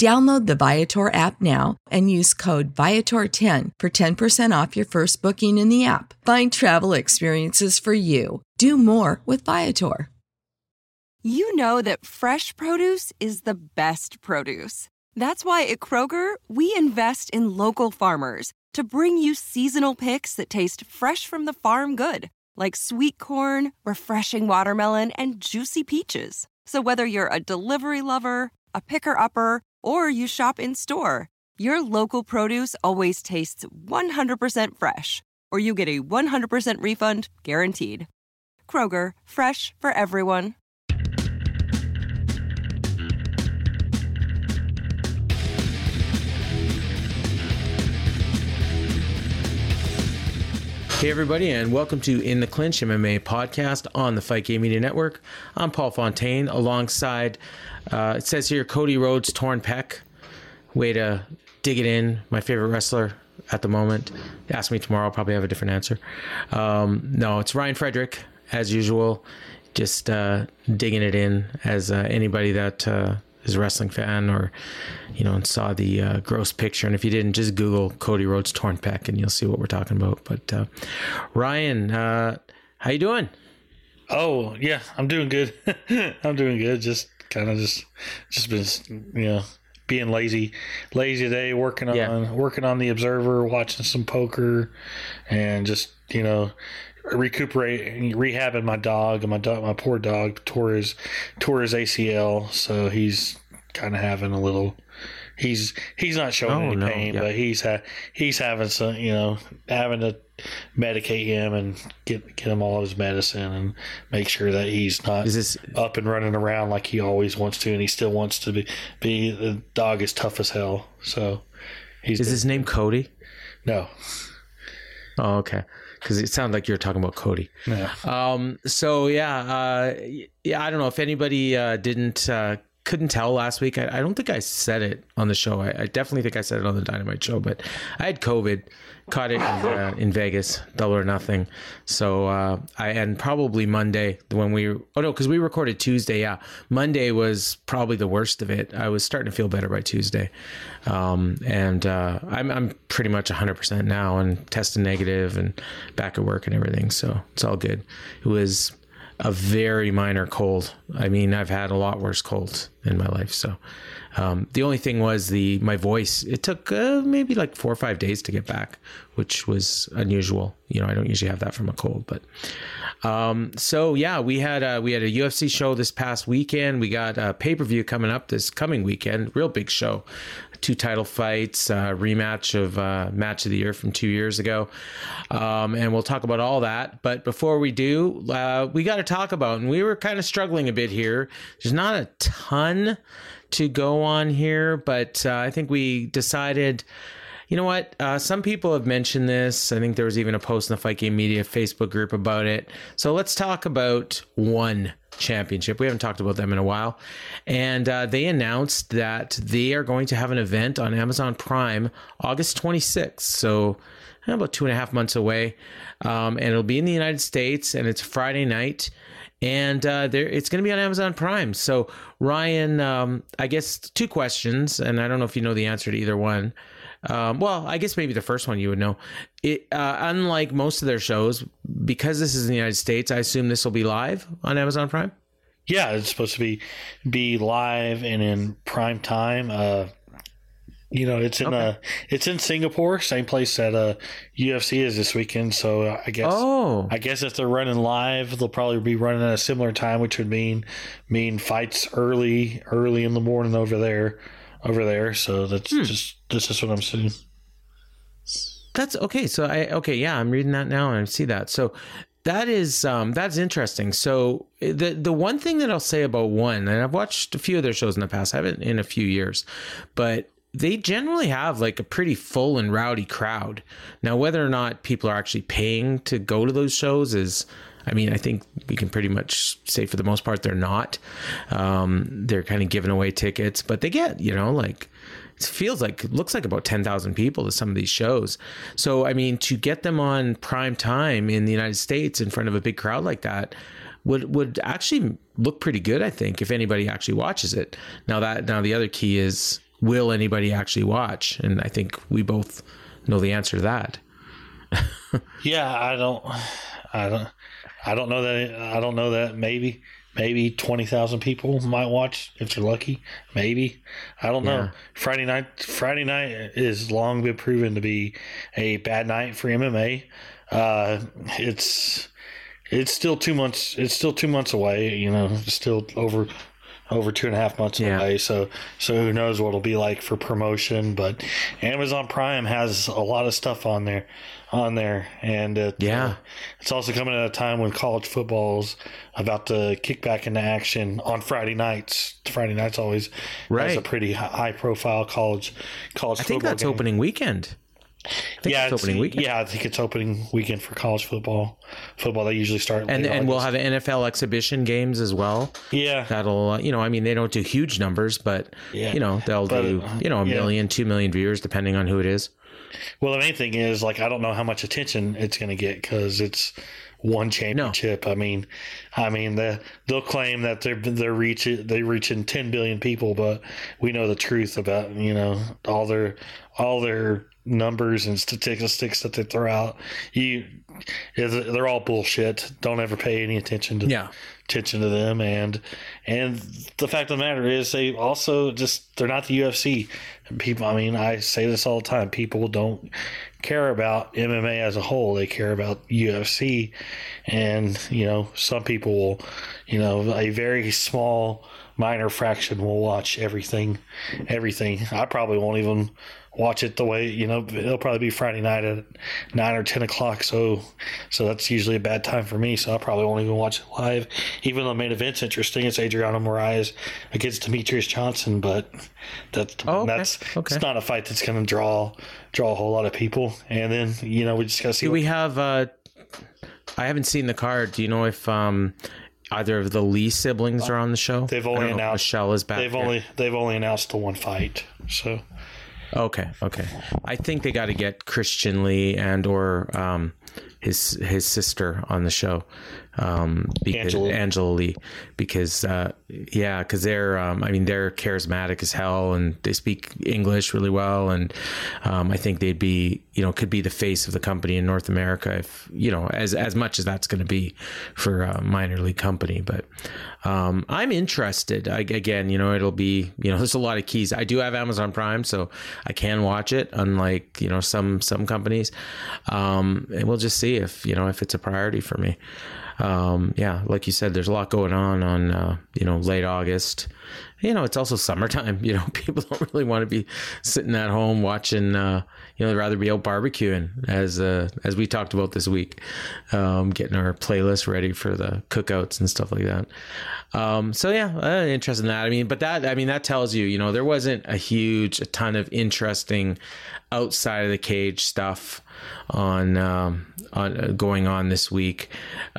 Download the Viator app now and use code Viator10 for 10% off your first booking in the app. Find travel experiences for you. Do more with Viator. You know that fresh produce is the best produce. That's why at Kroger, we invest in local farmers to bring you seasonal picks that taste fresh from the farm good, like sweet corn, refreshing watermelon, and juicy peaches. So whether you're a delivery lover, a picker upper, or you shop in store, your local produce always tastes 100% fresh, or you get a 100% refund guaranteed. Kroger, fresh for everyone. Hey, everybody, and welcome to In the Clinch MMA podcast on the Fight Game Media Network. I'm Paul Fontaine alongside, uh, it says here, Cody Rhodes, torn pec. Way to dig it in. My favorite wrestler at the moment. Ask me tomorrow, I'll probably have a different answer. Um, no, it's Ryan Frederick, as usual, just uh, digging it in as uh, anybody that uh, is a wrestling fan or you know and saw the uh, gross picture. And if you didn't just google cody rhodes torn pec and you'll see what we're talking about. But uh, ryan uh, how you doing? Oh yeah i'm doing good. I'm doing good. Just kind of just just been you know being lazy lazy today working on Yeah. working on the observer watching some poker and just you know recuperating rehabbing my dog and my dog my poor dog tore his tore his acl so he's kind of having a little he's he's not showing Oh, any no, pain yeah. but he's ha- he's having some you know having to medicate him and get get him all of his medicine and make sure that he's not is this up and running around like he always wants to, and he still wants to be. Be the dog is tough as hell. So he's is his name cody no, oh okay because it sounded like you were talking about cody no. Um, so yeah, uh, yeah, I don't know if anybody uh, didn't uh, couldn't tell last week. I, I don't think I said it on the show. I, I definitely think I said it on the Dynamite show, but I had COVID, caught it in, uh, in Vegas, double or nothing. So uh, I and probably Monday when we oh no, because we recorded Tuesday. Yeah, Monday was probably the worst of it. I was starting to feel better by Tuesday, um, and uh, I'm I'm pretty much 100 percent now and tested negative and back at work and everything. So it's all good. It was a very minor cold. I mean, I've had a lot worse colds in my life. So um, the only thing was the my voice. It took uh, maybe like four or five days to get back, which was unusual. You know, I don't usually have that from a cold, but um, so yeah, we had a, we had a UFC show this past weekend. We got a pay per view coming up this coming weekend. Real big show, two title fights, uh, rematch of uh, match of the year from two years ago, um, and we'll talk about all that. But before we do, uh, we got to talk about, and we were kind of struggling a bit here. There's not a ton to go on here, but uh, I think we decided you know what? Uh, some people have mentioned this. I think there was even a post in the Fight Game Media Facebook group about it. So let's talk about one championship. We haven't talked about them in a while. And uh, they announced that they are going to have an event on Amazon Prime August 26th. So about two and a half months away. Um, and it'll be in the United States and it's Friday night. And uh, there, it's going to be on Amazon Prime. So, Ryan, um, I guess two questions, and I don't know if you know the answer to either one. Um, well, I guess maybe the first one you would know. It, uh, unlike most of their shows, because this is in the United States, I assume this will be live on Amazon Prime. Yeah, it's supposed to be be live and in prime time. Uh, you know, it's in okay. uh, it's in Singapore, same place that uh, UFC is this weekend. So uh, I guess, oh, I guess if they're running live, they'll probably be running at a similar time, which would mean mean fights early, early in the morning over there, over there. So that's hmm. just this is what I'm seeing. That's okay. So I okay, yeah, I'm reading that now and I see that. So that is um, that's interesting. So the the one thing that I'll say about one, and I've watched a few of their shows in the past, I haven't in a few years, but they generally have like a pretty full and rowdy crowd. Now, whether or not people are actually paying to go to those shows is, I mean, I think we can pretty much say for the most part they're not. Um, they're kind of giving away tickets, but they get, you know, like it feels like looks like about 10,000 people to some of these shows. So, I mean, to get them on prime time in the United States in front of a big crowd like that would would actually look pretty good, I think, if anybody actually watches it. Now that now the other key is will anybody actually watch? And I think we both know the answer to that. yeah, I don't, I don't, I don't know that. I don't know that. Maybe, maybe twenty thousand people might watch if they're lucky. Maybe, I don't yeah. know. Friday night, Friday night is long been proven to be a bad night for MMA. Uh, it's it's still two months. It's still two months away. You know, still over over two and a half months yeah. away. So so who knows what it'll be like for promotion? But Amazon Prime has a lot of stuff on there, on there, and it, yeah, uh, it's also coming at a time when college football's about to kick back into action on Friday nights. Friday nights always right. has a pretty high profile college college. I think that's game. opening weekend yeah, it's, opening weekend. Yeah, I think it's opening weekend for college football. Football they usually start, and and we'll have NFL exhibition games as well. Yeah, that'll uh, you know I mean they don't do huge numbers, but yeah. you know they'll but, do you know a yeah. million, two million viewers depending on who it is. Well, the main thing is like I don't know how much attention it's going to get because it's one championship. No. I mean, I mean the, they'll claim that they're they're reaching they reaching ten billion people, but we know the truth about you know all their all their numbers and statistics that they throw out, you they're all bullshit. Don't ever pay any attention to yeah. attention to them. And and the fact of the matter is, they also just they're not the UFC. People, I mean, I say this all the time. People don't care about MMA as a whole. They care about UFC, and you know, some people will, you know, a very small minor fraction will watch everything everything i probably won't even watch it the way you know it'll probably be Friday night at nine or ten o'clock. So so that's usually a bad time for me. So I probably won't even watch it live. Even though the main event's interesting, it's Adriano Moraes against Demetrious Johnson, but that's oh, okay. that's okay. it's not a fight that's going to draw draw a whole lot of people. And then you know we just got to see. Do we have? uh I haven't seen the card. Do you know if um either of the Lee siblings are on the show? They've only announced Michelle is back. They've here. only they've only announced the one fight. So Okay, okay. I think they got to get Christian Lee and or um, his his sister on the show, um, because, Angela. Angela Lee, because uh, yeah, because they're um, I mean they're charismatic as hell and they speak English really well, and um, I think they'd be you know could be the face of the company in North America if you know as as much as that's going to be for a minor league company, but um, I'm interested. I, again, you know, it'll be, you know, there's a lot of keys. I do have Amazon Prime, so I can watch it, unlike you know some some companies. Um, and we'll just see if you know if it's a priority for me. Um, yeah, like you said, there's a lot going on on uh, you know, late August. You know, it's also summertime. You know, people don't really want to be sitting at home watching. Uh, you know, they'd rather be out barbecuing, as uh, as we talked about this week, um, getting our playlist ready for the cookouts and stuff like that. Um, so yeah, uh, interested in that. I mean, but that I mean that tells you, you know, there wasn't a huge, a ton of interesting outside of the cage stuff on um, on uh, going on this week.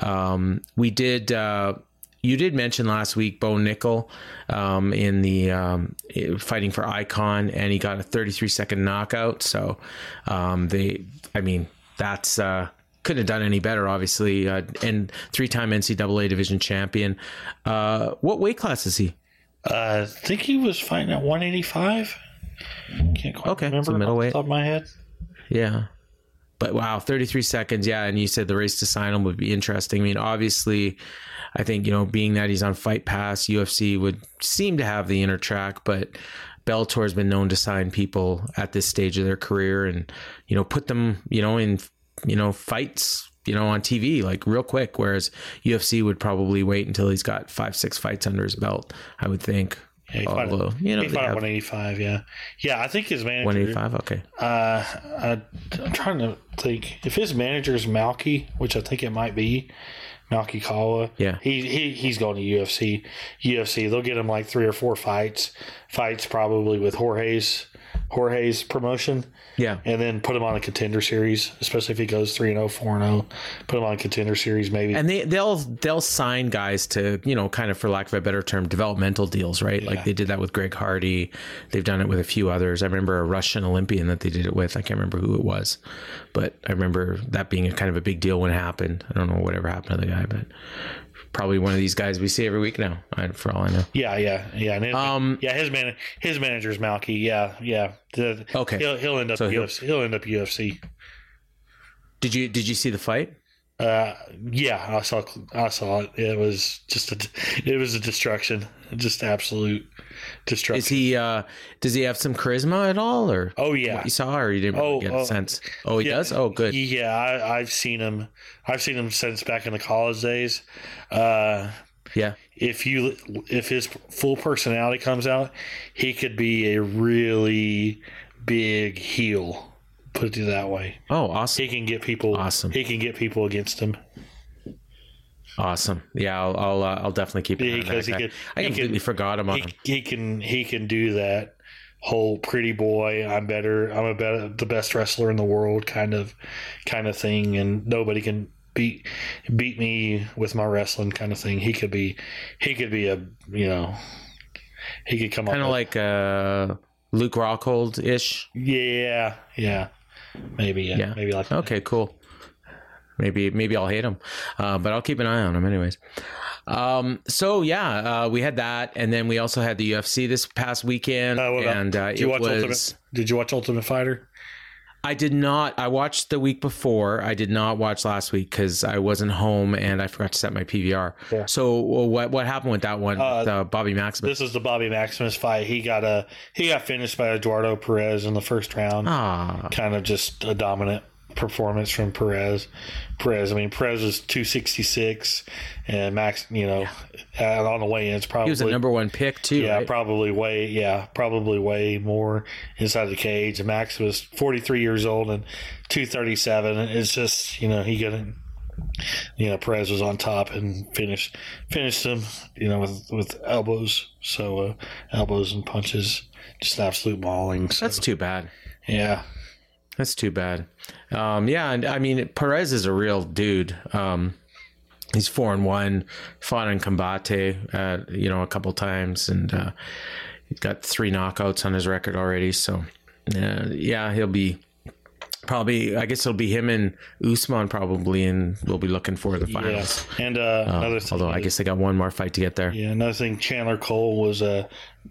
Um, we did. Uh, you did mention last week Bo Nickal um, in the um, fighting for Icon, and he got a 33 second knockout. So um, they, I mean, that's uh, couldn't have done any better, obviously. Uh, and three time NCAA division champion. Uh, what weight class is he? Uh, I think he was fighting at 185. Can't quite Okay, remember so middleweight. top of my head. Yeah. But wow, 33 seconds. Yeah. And you said the race to sign him would be interesting. I mean, obviously, I think, you know, being that he's on Fight Pass, UFC would seem to have the inner track, but Bellator has been known to sign people at this stage of their career and, you know, put them, you know, in, you know, fights, you know, on TV like real quick. Whereas UFC would probably wait until he's got five, six fights under his belt, I would think. Yeah, he fought, Although, you know, he fought at have 185. Yeah, yeah. I think his manager. 185. Okay. Uh, I, I'm trying to think if his manager is Malki, which I think it might be. Malki Kawa. Yeah. He, he he's going to UFC. UFC. They'll get him like three or four fights. Fights probably with Jorge's Jorge's promotion. Yeah. And then put him on a contender series, especially if he goes 3 0, 4 0. Put him on a contender series maybe. and they they'll they'll sign guys to you know kind of for lack of a better term developmental deals right like they did that with greg hardy they've done it with a few others i remember a russian olympian that they did it with i can't remember who it was but i remember that being a kind of a big deal when it happened i don't know whatever happened to the guy but probably one of these guys we see every week now for all i know Yeah, yeah, yeah. And his, Um, yeah, his man, his manager's Malki. Yeah, yeah. The- Okay. he'll he'll end up So he'll- UFC. He'll, end up UFC. did you did you see the fight Uh, yeah, I saw I saw it. It was just a it was a destruction, just absolute destruction. is he uh does he have some charisma at all or Oh yeah. you saw or you didn't really Oh, get oh, a sense oh he Yeah, does oh good Yeah, I, I've seen him. I've seen him since back in the college days. Uh, yeah if you if his full personality comes out, he could be a really big heel. Put it that way. oh awesome He can get people. Awesome. He can get people against him. Awesome. Yeah, I'll I'll, uh, I'll definitely keep an eye on that Because he could- I completely could- forgot him on He, him. he can he can do that whole pretty boy. I'm better. I'm a better the best wrestler in the world kind of kind of thing, and nobody can beat beat me with my wrestling kind of thing. He could be he could be a you know he could come Kind of like uh, Luke Rockhold ish. yeah yeah maybe yeah, Yeah. maybe like that. Okay, cool. Maybe maybe I'll hate him, uh, but I'll keep an eye on him anyways. Um, so yeah, uh, we had that, and then we also had the UFC this past weekend, Uh, and uh, did you watch was. Ultimate? Did you watch Ultimate Fighter? I did not. I watched the week before. I did not watch last week because I wasn't home and I forgot to set my PVR. Yeah. So what what happened with that one? Uh, uh, Bobby Maximus. This is the Bobby Maximus fight. He got a he got finished by Eduardo Perez in the first round. Ah, kind of just a dominant performance from Perez. Perez, I mean, Perez was 266, and Max, you know, uh, on the way in, it's probably he was a number one pick too. yeah, right? probably way, yeah, probably way more inside the cage. And Max was 43 years old and 237. And It's just, you know, he got, you know, Perez was on top and finished finished him, you know, with with elbows. So uh, elbows and punches, just absolute mauling. So, That's too bad. yeah, That's too bad. Um, yeah, and I mean Perez is a real dude. Um, he's four and one, fought in combate, uh, you know, a couple times, and uh, he's got three knockouts on his record already. So, uh, yeah, he'll be probably. I guess it'll be him and Usman probably, and we'll be looking for the finals. yeah. And uh, another thing, Although I guess they got one more fight to get there. Yeah, another thing. Chandler Cole was uh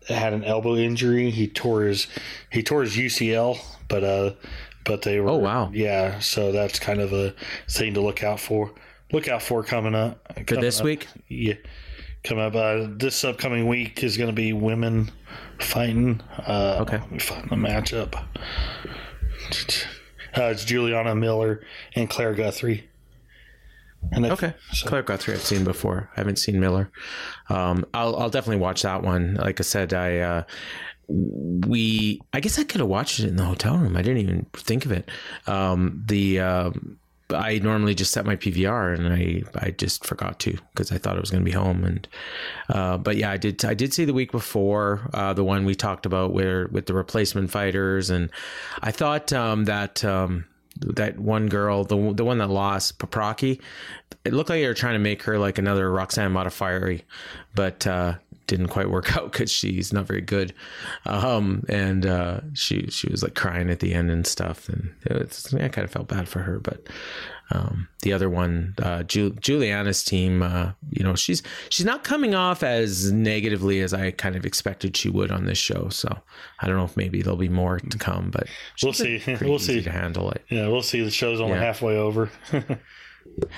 had an elbow injury. He tore his he tore his UCL, but uh, but they were. Oh, wow. Yeah, so that's kind of a thing to look out for. Look out for coming up. For this up. week, Yeah, coming up. Uh, this upcoming week is going to be women fighting. Uh, Okay. find the matchup. Uh, it's Juliana Miller and Claire Guthrie. And if, Okay, so- Claire Guthrie I've seen before. I haven't seen Miller. Um, I'll I'll definitely watch that one. Like I said, I uh, we I guess I could have watched it in the hotel room. I didn't even think of it. Um, the um, I normally just set my PVR and I I just forgot to because I thought it was going to be home and uh, but yeah I did I did see the week before uh, the one we talked about where with the replacement fighters and I thought um, that um, that one girl the the one that lost Papraki it looked like they were trying to make her like another Roxanne Modafferi but uh, didn't quite work out because she's not very good um, and uh, she she was like crying at the end and stuff and it's, I kind of felt bad for her but um, the other one, uh, Ju- Juliana's team, uh, you know, she's she's not coming off as negatively as I kind of expected she would on this show. So I don't know if maybe there'll be more to come, but We'll see. pretty We'll easy see. to handle it. yeah, we'll see. The show's only Yeah. halfway over.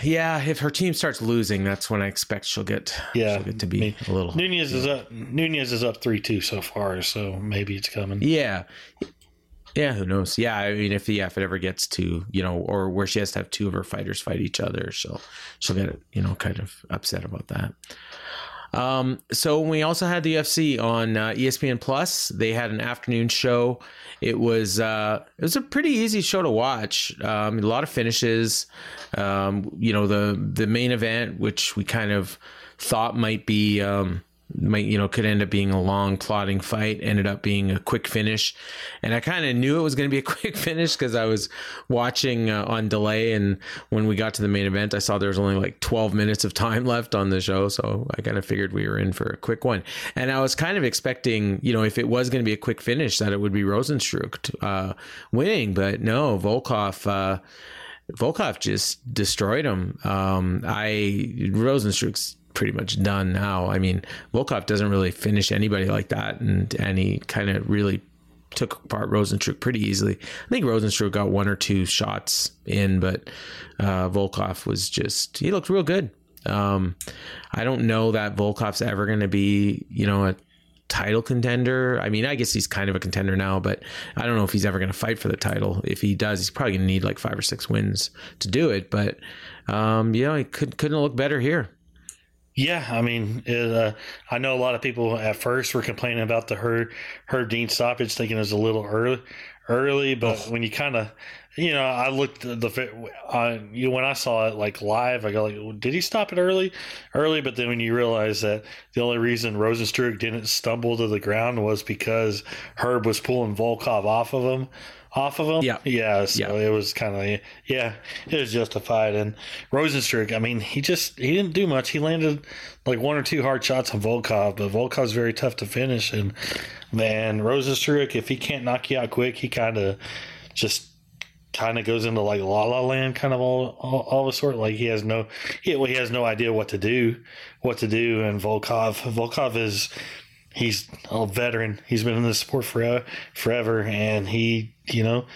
Yeah, if her team starts losing, that's when I expect she'll get Yeah, she'll get to be me- a little Nunes is up. Nunes is up three two so far, so maybe it's coming. Yeah. Yeah, who knows? Yeah, I mean, if yeah, if it ever gets to you know, or where she has to have two of her fighters fight each other, she'll she'll get you know kind of upset about that. Um, so we also had the UFC on uh, ESPN Plus. They had an afternoon show. It was uh, it was a pretty easy show to watch. Um, a lot of finishes. Um, you know the the main event, which we kind of thought might be. Um, might you know could end up being a long plodding fight ended up being a quick finish. And i kind of knew it was going to be a quick finish because i was watching uh, on delay. And when we got to the main event i saw there was only like 12 minutes of time left on the show. So i kind of figured we were in for a quick one. And i was kind of expecting you know if it was going to be a quick finish that it would be rozenstruik uh, winning. But no volkov uh, Volkov just destroyed him. Um, I Rozenstruik's pretty much done now. I mean, Volkov doesn't really finish anybody like that, and and he kind of really took apart Rozenstruik pretty easily. I think Rozenstruik got one or two shots in, but uh, Volkov was just he looked real good. Um, I don't know that Volkov's ever going to be, you know, a title contender. I mean, I guess he's kind of a contender now, but I don't know if he's ever going to fight for the title. If he does, he's probably going to need like five or six wins to do it. But um, you know, he could couldn't look better here. Yeah, I mean, it, uh, I know a lot of people at first were complaining about the Herb, Herb Dean stoppage, thinking it was a little early. Early, but when you kind of, you know, I looked the fi- on you when I saw it like live, I go like, did he stop it early? Early, but then when you realize that the only reason Rozenstruik didn't stumble to the ground was because Herb was pulling Volkov off of him, off of him. Yeah. yeah. So Yeah. it was kind of yeah, it was justified. And Rozenstruik, I mean, he just he didn't do much. He landed like one or two hard shots on Volkov, but Volkov's very tough to finish. And man, Rozenstruik, if he can't knock you out quick, he kind of just kind of goes into like la la land kind of all, all all of a sort like he has no he, well, he has no idea what to do what to do and Volkov Volkov is he's a veteran. He's been in this sport forever forever and he you know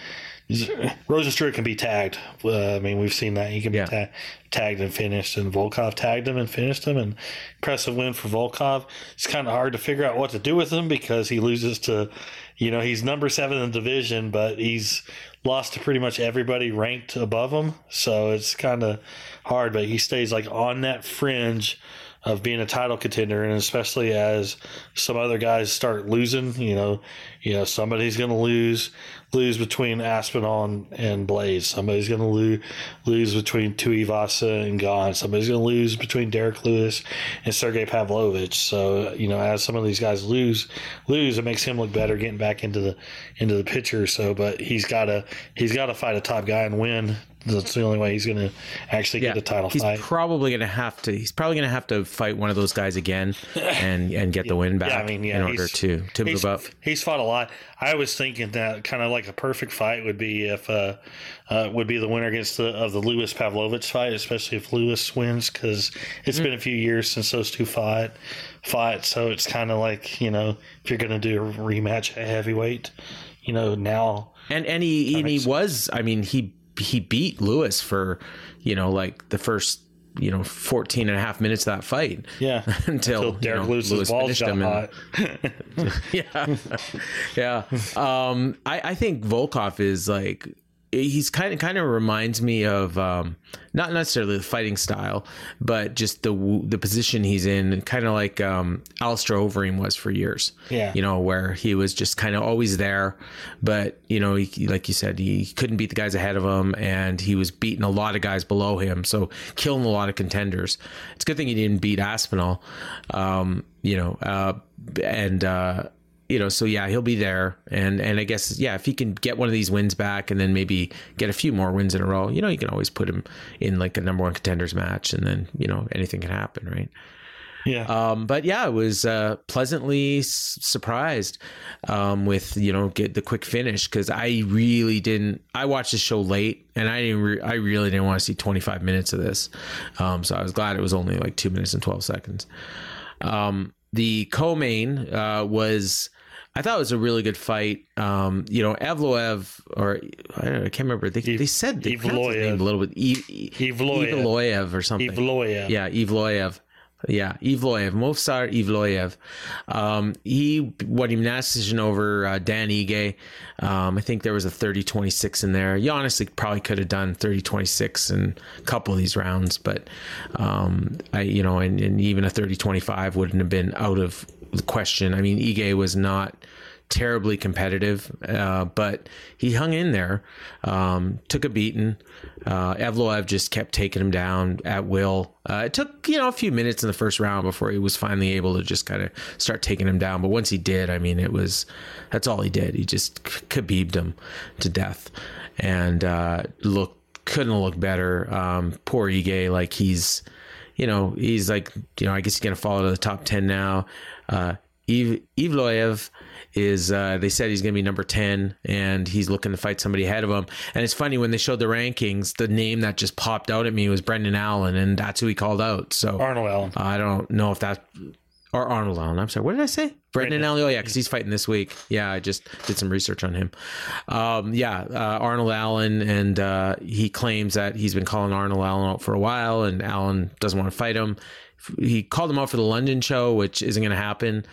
Rozenstruik can be tagged. Uh, I mean we've seen that. He can be Yeah. ta- tagged and finished and Volkov tagged him and finished him and impressive win for Volkov. It's kind of hard to figure out what to do with him because he loses to you know he's number seven in the division but he's lost to pretty much everybody ranked above him. So it's kind of hard but he stays like on that fringe of being a title contender and especially as some other guys start losing you know you know somebody's going to lose lose between Aspinall and, and Blaydes. Somebody's going to lose lose between Tuivasa and Gane somebody's going to lose between Derrick Lewis and Sergey Pavlovich. So you know as some of these guys lose lose it makes him look better getting back into the into the picture. So but he's got to he's got to fight a top guy and win that's the only way he's going to actually get a title he's fight probably going to have to. He's probably going to have to fight one of those guys again and and get the win back Yeah, I mean, yeah, in order to to move up. He's fought a lot. I was thinking that kind of like a perfect fight would be if uh, uh would be the winner against the of the Lewis Pavlovich fight, especially if Lewis wins because it's been a few years since those two fought. Fight, so it's kind of like you know if you're going to do a rematch at heavyweight, you know now And and he and he was. I mean, he he beat Lewis for you know like the first you know 14 and a half minutes of that fight. yeah Until, until you Derek know, Lewis's Lewis got him hot. and- yeah, yeah. Um, I I think Volkov is like he's kind of kind of reminds me of um, not necessarily the fighting style, but just the the position he's in, kind of like um, Alistair Overeem was for years. Yeah, you know where he was just kind of always there, but you know, he, like you said, he couldn't beat the guys ahead of him, and he was beating a lot of guys below him, so killing a lot of contenders. It's a good thing he didn't beat Aspinall, um, you know, uh, and. Uh, you know, so yeah, he'll be there, and and I guess yeah, if he can get one of these wins back, and then maybe get a few more wins in a row, you know, you can always put him in like a number one contenders match, and then you know anything can happen, right? Yeah. Um, but yeah, I was uh, pleasantly s- surprised um, with you know get the quick finish because I really didn't. I watched the show late, and I didn't. Re- I really didn't want to see 25 minutes of this. Um, so I was glad it was only like two minutes and 12 seconds. Um, the co-main uh, was I thought it was a really good fight. Um, you know, Evloev or I, know, I can't remember. They, they said they pronounced his name a little bit. E- Evloev. Evloev or something. Evloev. Yeah, Evloev. Yeah, Evloev, Movsar Evloev. Um, he won last decision over uh, Dan Ige. Um, I think there was a 30 26 in there. You honestly probably could have done 30 26 in a couple of these rounds, but, um, I, you know, and, and even a 30 25 wouldn't have been out of the question. I mean, Ige was not terribly competitive, uh, but he hung in there, um, took a beating. Uh, Evloev just kept taking him down at will. Uh, it took, you know, a few minutes in the first round before he was finally able to just kind of start taking him down. But once he did, I mean, it was, that's all he did. He just khabibed him to death and, uh, looked, couldn't look better. Um, poor Ige, like he's, you know, he's like, you know, I guess he's going to fall to the top 10 now. Uh, Eve, Evloev is uh, they said he's going to be number 10 and he's looking to fight somebody ahead of him. And it's funny when they showed the rankings the name that just popped out at me was brendan allen and that's who he called out so arnold allen. I don't know if that or arnold allen i'm sorry what did i say brendan, allen oh yeah because he's fighting this week yeah i just did some research on him um, yeah uh, arnold allen and uh, he claims that he's been calling arnold allen out for a while and allen doesn't want to fight him he called him out for the London show, which isn't going to happen,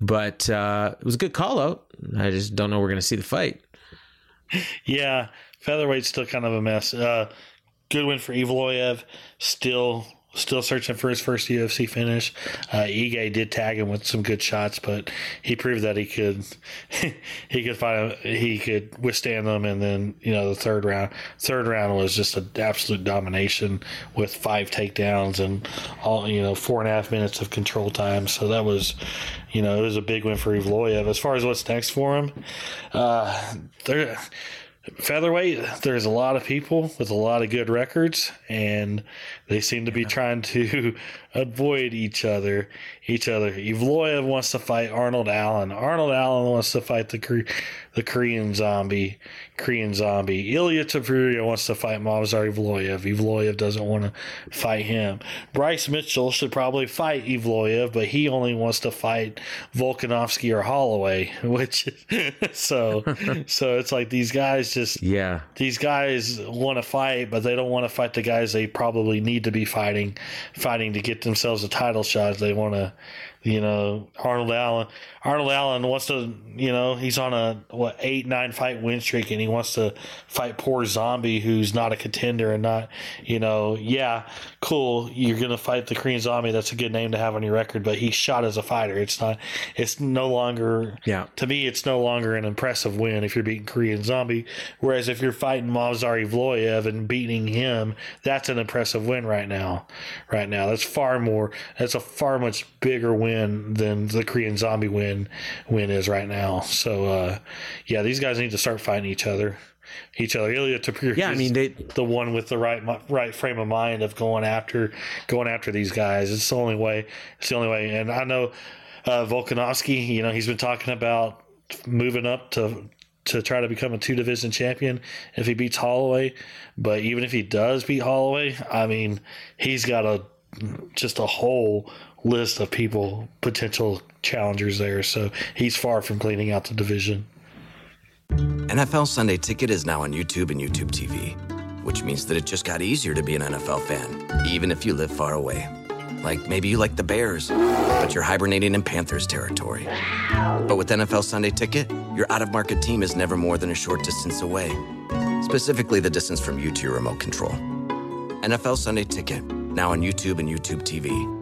but uh, it was a good call out. I just don't know we're going to see the fight. Yeah, featherweight's still kind of a mess. Uh, good win for Evloev. Still still searching for his first UFC finish. Uh, Ige did tag him with some good shots, but he proved that he could he could find him he could withstand them. And then you know the third round, third round was just an absolute domination with five takedowns and all you know four and a half minutes of control time. So that was you know it was a big win for Evloev. As far as what's next for him, uh, there featherweight, there's a lot of people with a lot of good records, and they seem to be trying to avoid each other. Each other. Evloev wants to fight Arnold Allen. Arnold Allen wants to fight the the Korean Zombie. Korean Zombie. Ilia Topuria wants to fight Movsar Evloev. Evloev doesn't want to fight him. Bryce Mitchell should probably fight Evloev, but he only wants to fight Volkanovski or Holloway. Which so so it's like these guys just yeah these guys want to fight, but they don't want to fight the guys they probably need to be fighting, fighting to get themselves a title shot. If they want to you know, Arnold Allen. Arnold Allen wants to, you know, he's on a what eight nine fight win streak, and he wants to fight poor Zombie, who's not a contender and not, you know, yeah, cool. You're gonna fight the Korean Zombie. That's a good name to have on your record, but he's shot as a fighter. It's not. It's no longer. Yeah. To me, it's no longer an impressive win if you're beating Korean Zombie. Whereas if you're fighting Movsar Evloev and beating him, that's an impressive win right now. Right now, that's far more. That's a far much bigger win win than the Korean Zombie win win is right now. So uh, yeah, these guys need to start fighting each other. Each other. Ilia Topuria yeah, I mean, they, the one with the right right frame of mind of going after going after these guys. It's the only way. It's the only way. And I know uh, Volkanovski. You know, he's been talking about moving up to to try to become a two division champion if he beats Holloway. But even if he does beat Holloway, I mean, he's got a just a whole list of people, potential challengers there. So he's far from cleaning out the division. NFL Sunday Ticket is now on YouTube and YouTube TV, which means that it just got easier to be an NFL fan, even if you live far away. Like maybe you like the Bears, but you're hibernating in Panthers territory. But with NFL Sunday Ticket, your out of market team is never more than a short distance away specifically the distance from you to your remote control. NFL Sunday Ticket, now on YouTube and YouTube TV.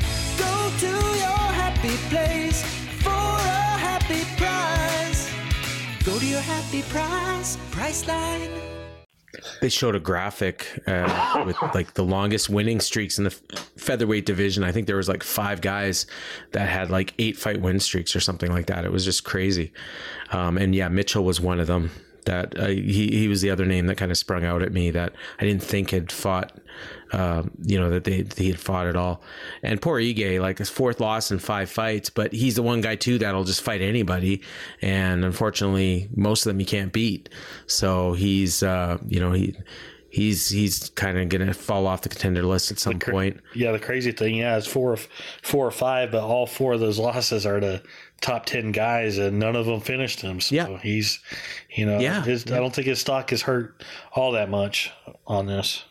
Go to your happy place for a happy price. Go to your happy price, Priceline. They showed a graphic uh, with like the longest winning streaks in the featherweight division. I think there was like five guys that had like eight fight win streaks or something like that. It was just crazy. Um, and yeah, Mitchell was one of them. That uh, he he was the other name that kind of sprung out at me that I didn't think had fought. Uh, you know that they he had fought at all, and poor Ige, like his fourth loss in five fights, but he's the one guy too that'll just fight anybody, and unfortunately, most of them he can't beat. So he's uh, you know he he's he's kind of gonna fall off the contender list at some cra- point. Yeah, the crazy thing, yeah, is four, four or five, but all four of those losses are to top ten guys, and none of them finished him. So Yeah. he's, you know, Yeah. his, I don't think his stock is hurt all that much on this.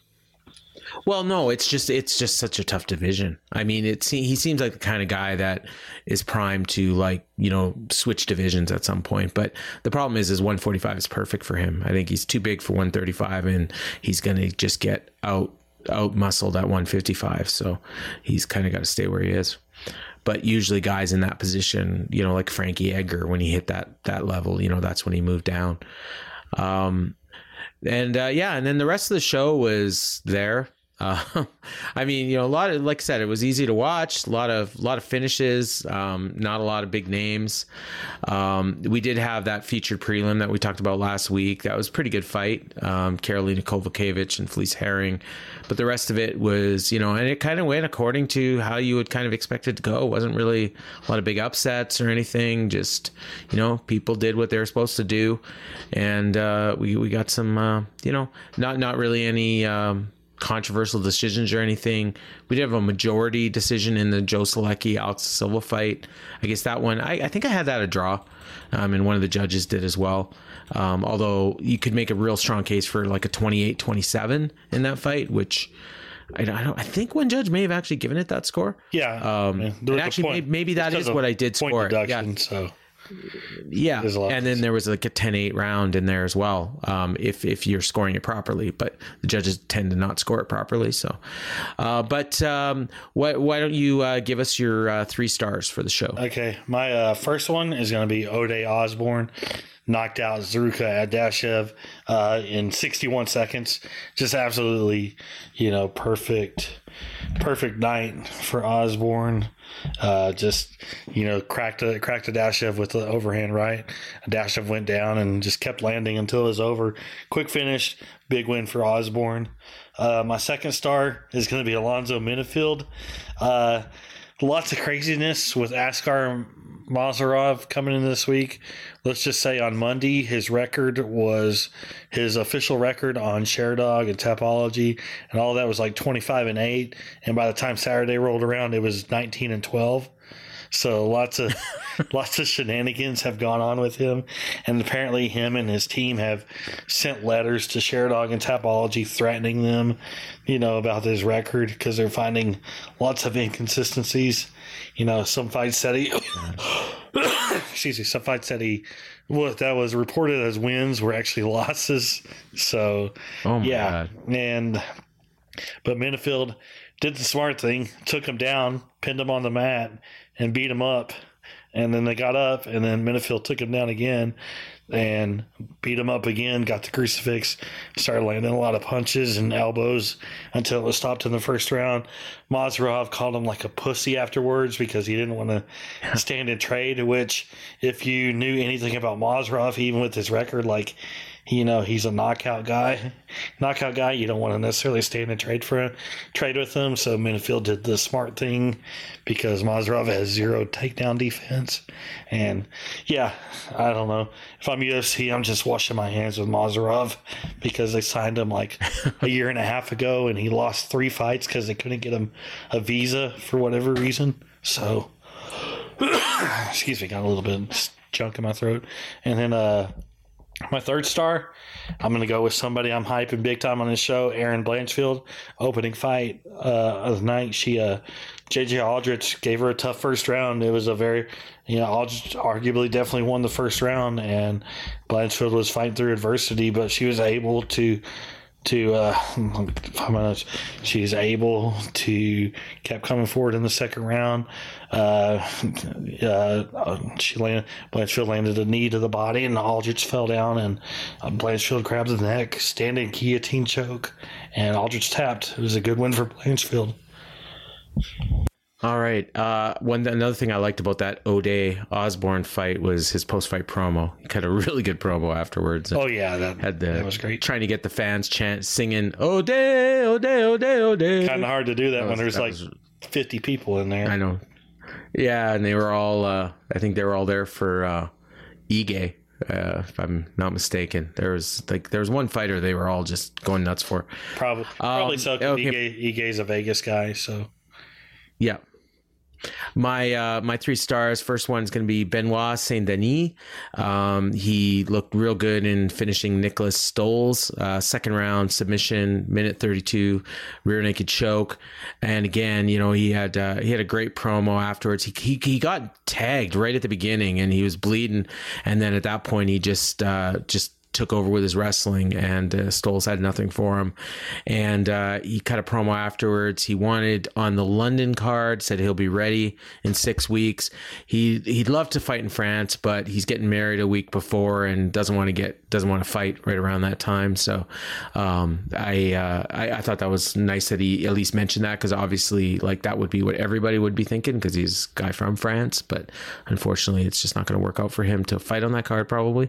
Well, no, it's just it's just such a tough division. I mean, it's he seems like the kind of guy that is primed to like you know switch divisions at some point. But the problem is, is 145 is perfect for him. I think he's too big for 135, and he's going to just get out out muscled at 155. So he's kind of got to stay where he is. But usually, guys in that position, you know, like Frankie Edgar, when he hit that that level, you know, that's when he moved down. Um, and uh, yeah, and then the rest of the show was there. Uh, I mean, you know, a lot of like I said, it was easy to watch. A lot of a lot of finishes. Um, not a lot of big names. Um, we did have that featured prelim that we talked about last week. That was a pretty good fight. Um, Karolina Kowalkiewicz and Felice Herrig, but the rest of it was, you know, and it kind of went according to how you would kind of expect it to go. It wasn't really a lot of big upsets or anything. Just you know, people did what they were supposed to do, and uh, we we got some, uh, you know, not not really any. Um, controversial decisions or anything. We did have a majority decision in the Joe Solecki Alex Silva fight. I guess that one, I, I think I had that a draw, um, and one of the judges did as well. Um, although you could make a real strong case for like a 28 27 in that fight, which. I don't, I don't. I think one judge may have actually given it that score. Yeah, Um, yeah. and There was a actually, maybe, maybe that is what I did score. it. Yeah, So yeah, There's a lot and then there was like a 10-8 round in there as well. Um, if if you're scoring it properly, but the judges tend to not score it properly. So, uh, but um, why why don't you uh, give us your uh, three stars for the show? Okay, my uh, first one is going to be Ode Osborne. Knocked out Zarrukh Adashev uh, in 61 seconds. Just absolutely, you know, perfect, perfect night for Osborne. Uh, just you know, cracked a, cracked Adashev with the overhand right. Adashev went down and just kept landing until it was over. Quick finish, big win for Osborne. Uh, my second star is going to be Alonzo Menifield. Uh, lots of craziness with Askar Mozharov coming in this week. Let's just say on Monday, his record was his official record on Sherdog and Tapology, and all that was like 25 and 8. And by the time Saturday rolled around, it was 19 and 12. So lots of lots of shenanigans have gone on with him, and apparently him and his team have sent letters to Sherdog and Tapology threatening them, you know, about his record because they're finding lots of inconsistencies. You know, some fights said he, excuse me, some fights said he, what that was reported as wins were actually losses. So, Oh my yeah, god! and but Menifield did the smart thing, took him down, pinned him on the mat, and beat him up. And then they got up, and then Menifield took him down again and beat him up again, got the crucifix, started landing a lot of punches and elbows until it was stopped in the first round. Mozharov called him like a pussy afterwards because he didn't want to stand in trade, which, if you knew anything about Mozharov, even with his record, like, you know, he's a knockout guy. knockout guy. You don't want to necessarily stand and trade for trade with him. So Menifield did the smart thing because Mozharov has zero takedown defense. And yeah, I don't know. If I'm UFC, I'm just washing my hands with Mozharov because they signed him like a year and a half ago and he lost three fights because they couldn't get him a visa for whatever reason. So, excuse me, got a little bit of junk in my throat. And then, uh, my third star, I'm going to go with somebody I'm hyping big time on this show, Erin Blanchfield. Opening fight uh, of the night, she, uh, JJ Aldrich gave her a tough first round. It was a very, you know, Aldrich arguably definitely won the first round, and Blanchfield was fighting through adversity, but she was able to to uh, five minutes. She's able to kept coming forward in the second round. Uh, uh, she landed Blanchfield landed a knee to the body, and Aldrich fell down, and uh, Blanchfield grabbed the neck, standing guillotine choke, and Aldrich tapped. It was a good win for Blanchfield. All right. Uh, one another thing I liked about that Ode Osborne fight was his post fight promo. He cut a really good promo afterwards. Oh yeah, that had the that was great. Trying to get the fans chant singing O'Day, O'Day, O'Day, O'Day. Kind of hard to do that, That when was- there's like was- 50 people in there. I know. Yeah, and they were all. Uh, I think they were all there for uh, Ige. Uh, if I'm not mistaken, there was like there was one fighter they were all just going nuts for. Probably, probably Um, so. okay. Ige, Ige's a Vegas guy, so Yeah. My uh, my three stars. First one's going to be Benoit Saint Denis. Um, he looked real good in finishing Nicholas Stolze. Uh, second round submission, minute thirty two, rear naked choke. And again, you know he had uh, he had a great promo afterwards. He, he he got tagged right at the beginning, and he was bleeding. And then at that point, he just uh, just took over with his wrestling, and uh, Stolze had nothing for him. And uh, he cut a promo afterwards. He wanted on the London card, said he'll be ready in six weeks. He he'd love to fight in France, but he's getting married a week before and doesn't want to get doesn't want to fight right around that time. So um, I, uh, I I thought that was nice that he at least mentioned that because obviously like that would be what everybody would be thinking because he's a guy from France, but unfortunately it's just not going to work out for him to fight on that card probably.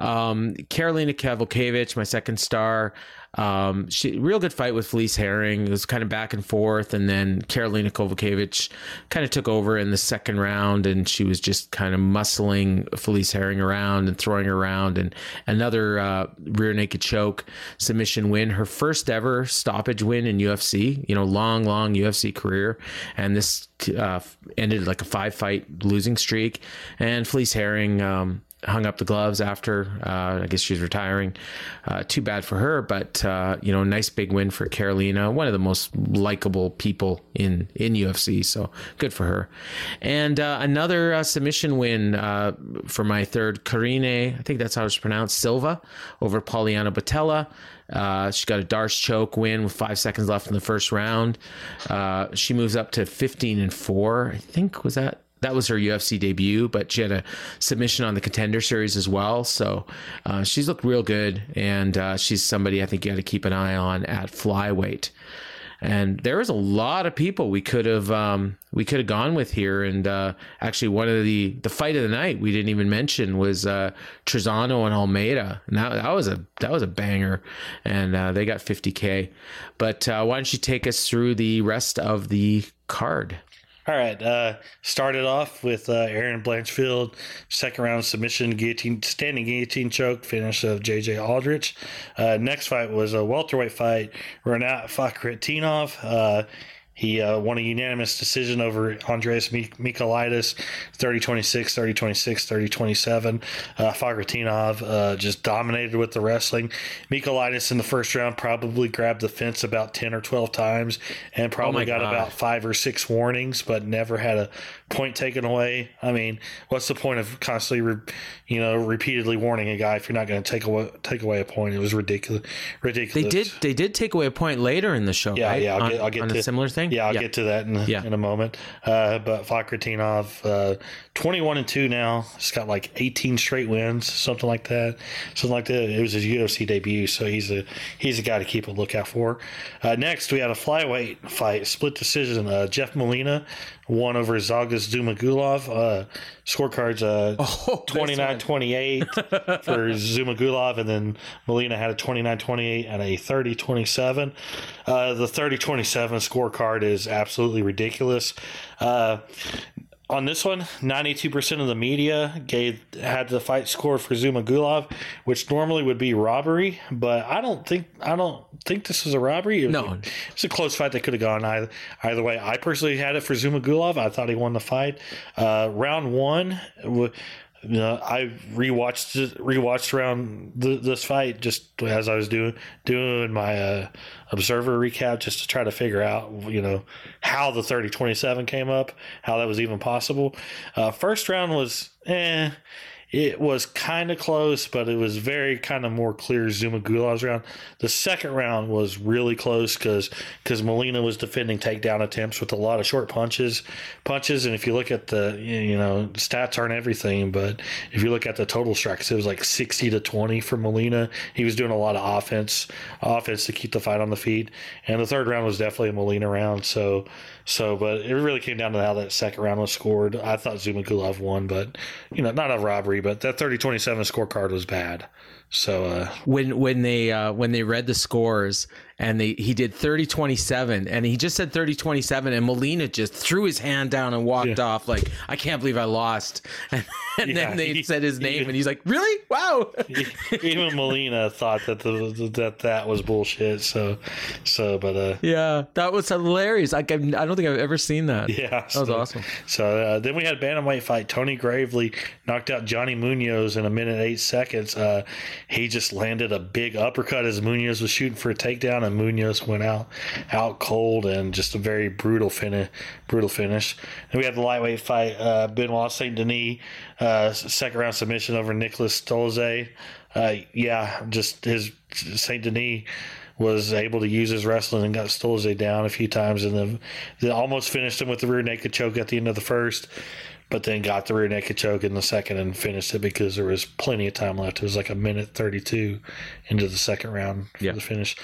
Um, Karolina Kowalkiewicz, my second star. Um, she real good fight with Felice Herrig. It was kind of back and forth, and then Karolina Kowalkiewicz kind of took over in the second round, and she was just kind of muscling Felice Herrig around and throwing her around, and another uh, rear naked choke submission win, her first ever stoppage win in UFC. You know, long, long UFC career, and this uh, ended like a five fight losing streak, and Felice Herrig. Um, hung up the gloves after. Uh, I guess she's retiring. Uh, too bad for her, but uh, you know, nice big win for Karolina, one of the most likable people in in UFC. So good for her. And uh, another uh, submission win uh, for my third, Karine. I think that's how it's pronounced. Silva over Poliana Botelho. She got a D'Arce choke win with five seconds left in the first round. She moves up to 15 and four. I think was that that was her UFC debut, but she had a submission on the contender series as well. So uh, she's looked real good, and uh, she's somebody I think you got to keep an eye on at flyweight. And there was a lot of people we could have um, we could have gone with here, and uh, actually one of the the fight of the night we didn't even mention was uh, Trizano and Almeida, and that, that was a that was a banger, and uh, they got 50k. But uh, why don't you take us through the rest of the card? All right. Uh, started off with uh, Erin Blanchfield, second round submission, guillotine, standing guillotine choke finish of JJ Aldrich. Uh, next fight was a welterweight fight, Rinat Fakhretdinov. He uh, won a unanimous decision over Andreas Mik- Michailidis, 30-26, 30-26, 30-27. Uh, uh, just dominated with the wrestling. Michailidis in the first round probably grabbed the fence about 10 or 12 times and probably my got God. about five or six warnings, but never had a point taken away. I mean, what's the point of constantly, re- you know, repeatedly warning a guy if you're not going to take away take away a point? It was ridiculous. Ridiculous. They did. They did take away a point later in the show. Yeah, right? yeah, I'll on, get- I'll get on to- a similar thing. Yeah, I'll get to that in, Yeah. in a moment. Uh, but Fakhretdinov, uh, 21 and 2 now. He's got like 18 straight wins, something like that. Something like that. It was his UFC debut, so he's a he's a guy to keep a lookout for. Uh, next, we had a flyweight fight, split decision. Uh, Jeff Molina won over Zhalgas Zhumagulov. Uh, scorecards uh, Oh, 29 28 for Zhumagulov, and then Molina had a 29 28 and a 30 27. Uh, the 30 27 scorecard is absolutely ridiculous. Uh, on this one, 92% of the media gave had the fight score for Zhumagulov, which normally would be robbery, but I don't think I don't think this was a robbery. It was No. it's a close fight that could have gone either, either way. I personally had it for Zhumagulov. I thought he won the fight. Uh, round one, w- you know, I rewatched rewatched around th- this fight just as I was doing doing my uh, observer recap just to try to figure out you know how the 30-27 came up, how that was even possible. Uh, first round was eh. It was kind of close, but it was very kind of more clear Zhumagulov's round. The second round was really close because because Molina was defending takedown attempts with a lot of short punches, punches. And if you look at the you know stats aren't everything, but if you look at the total strikes, it was like sixty to twenty for Molina. He was doing a lot of offense, offense to keep the fight on the feet. And the third round was definitely a Molina round. So so, but it really came down to how that second round was scored. I thought Zhumagulov won, but you know not a robbery, but that 30-27 scorecard was bad. So uh, when when they uh, when they read the scores and they he did 30-27 and he just said 30-27 and Molina just threw his hand down and walked off like I can't believe I lost and, and Yeah, then they he- said his name even- and he's like really wow even Molina thought that the, that that was bullshit. So so, but uh, yeah that was hilarious like I've, I don't think I've ever seen that Yeah, that was awesome So uh, then we had a bantamweight fight. Tony Gravely knocked out Johnny Munoz in a minute eight seconds. Uh, he just landed a big uppercut as Munoz was shooting for a takedown, and Munoz went out out cold and just a very brutal finish. Brutal finish. And we had the lightweight fight. Uh, Benoit Saint Denis uh, second round submission over Nicholas Stolze. Uh, yeah, just his Saint Denis was able to use his wrestling and got Stolze down a few times, and then they almost finished him with the rear naked choke at the end of the first, but then got the rear naked choke in the second and finished it because there was plenty of time left. It was like a minute thirty two into the second round for Yeah. the finish.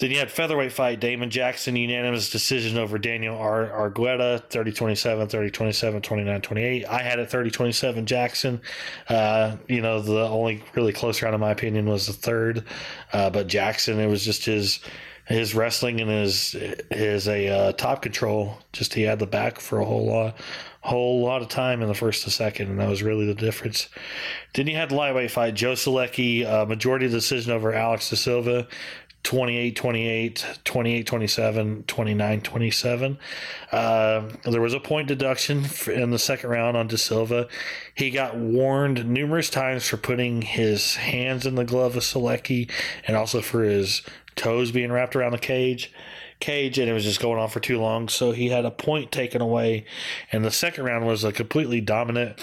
Then you had featherweight fight, Damon Jackson, unanimous decision over Daniel Ar- Argueta, 30-27, 30-27, 29-28. I had it 30-27 Jackson. Uh, you know, the only really close round in my opinion was the third. Uh, but Jackson, it was just his his wrestling and his his a uh, top control. Just he had the back for a whole lot whole lot of time in the first to second, and that was really the difference. Then you had the lightweight fight, Joe Solecki, uh, majority decision over Alex De Silva. 28 28 28 27 29 27 uh, there was a point deduction in the second round on De Silva. He got warned numerous times for putting his hands in the glove of Solecki and also for his toes being wrapped around the cage cage and it was just going on for too long. So he had a point taken away. And the second round was a completely dominant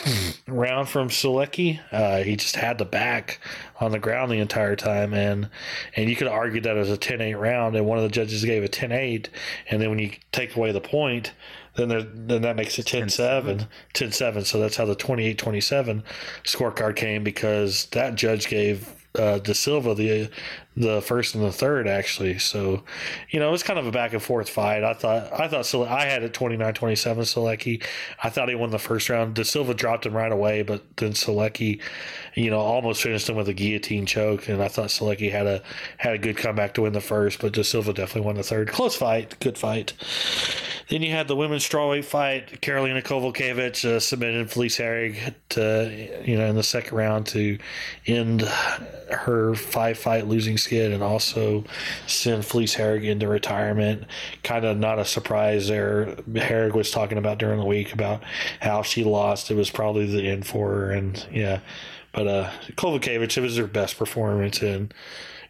round from Solecki. Uh, he just had the back on the ground the entire time. And and you could argue that it was a 10-8 round and one of the judges gave a 10-8 and then when you take away the point then there, then that makes it 10-7 10-7 so that's how the 28-27 scorecard came because that judge gave uh, De Silva the the first and the third actually. So, you know, it was kind of a back and forth fight. I thought I thought Sele- I had it 29-27 Solecki. I thought he won the first round. De Silva dropped him right away, but then Solecki, you know, almost finished him with a guillotine choke. And I thought Solecki had a had a good comeback to win the first, but De Silva definitely won the third. Close fight, good fight. Then you had the women's strawweight fight. Karolina Kowalkiewicz uh, submitted Felice Herrig to, you know, in the second round to end her five fight losing and also send Felice Herrig into retirement. Kind of not a surprise there. Herrig was talking about during the week about how she lost. It was probably the end for her. And yeah, but uh, Kowalkiewicz, it was her best performance in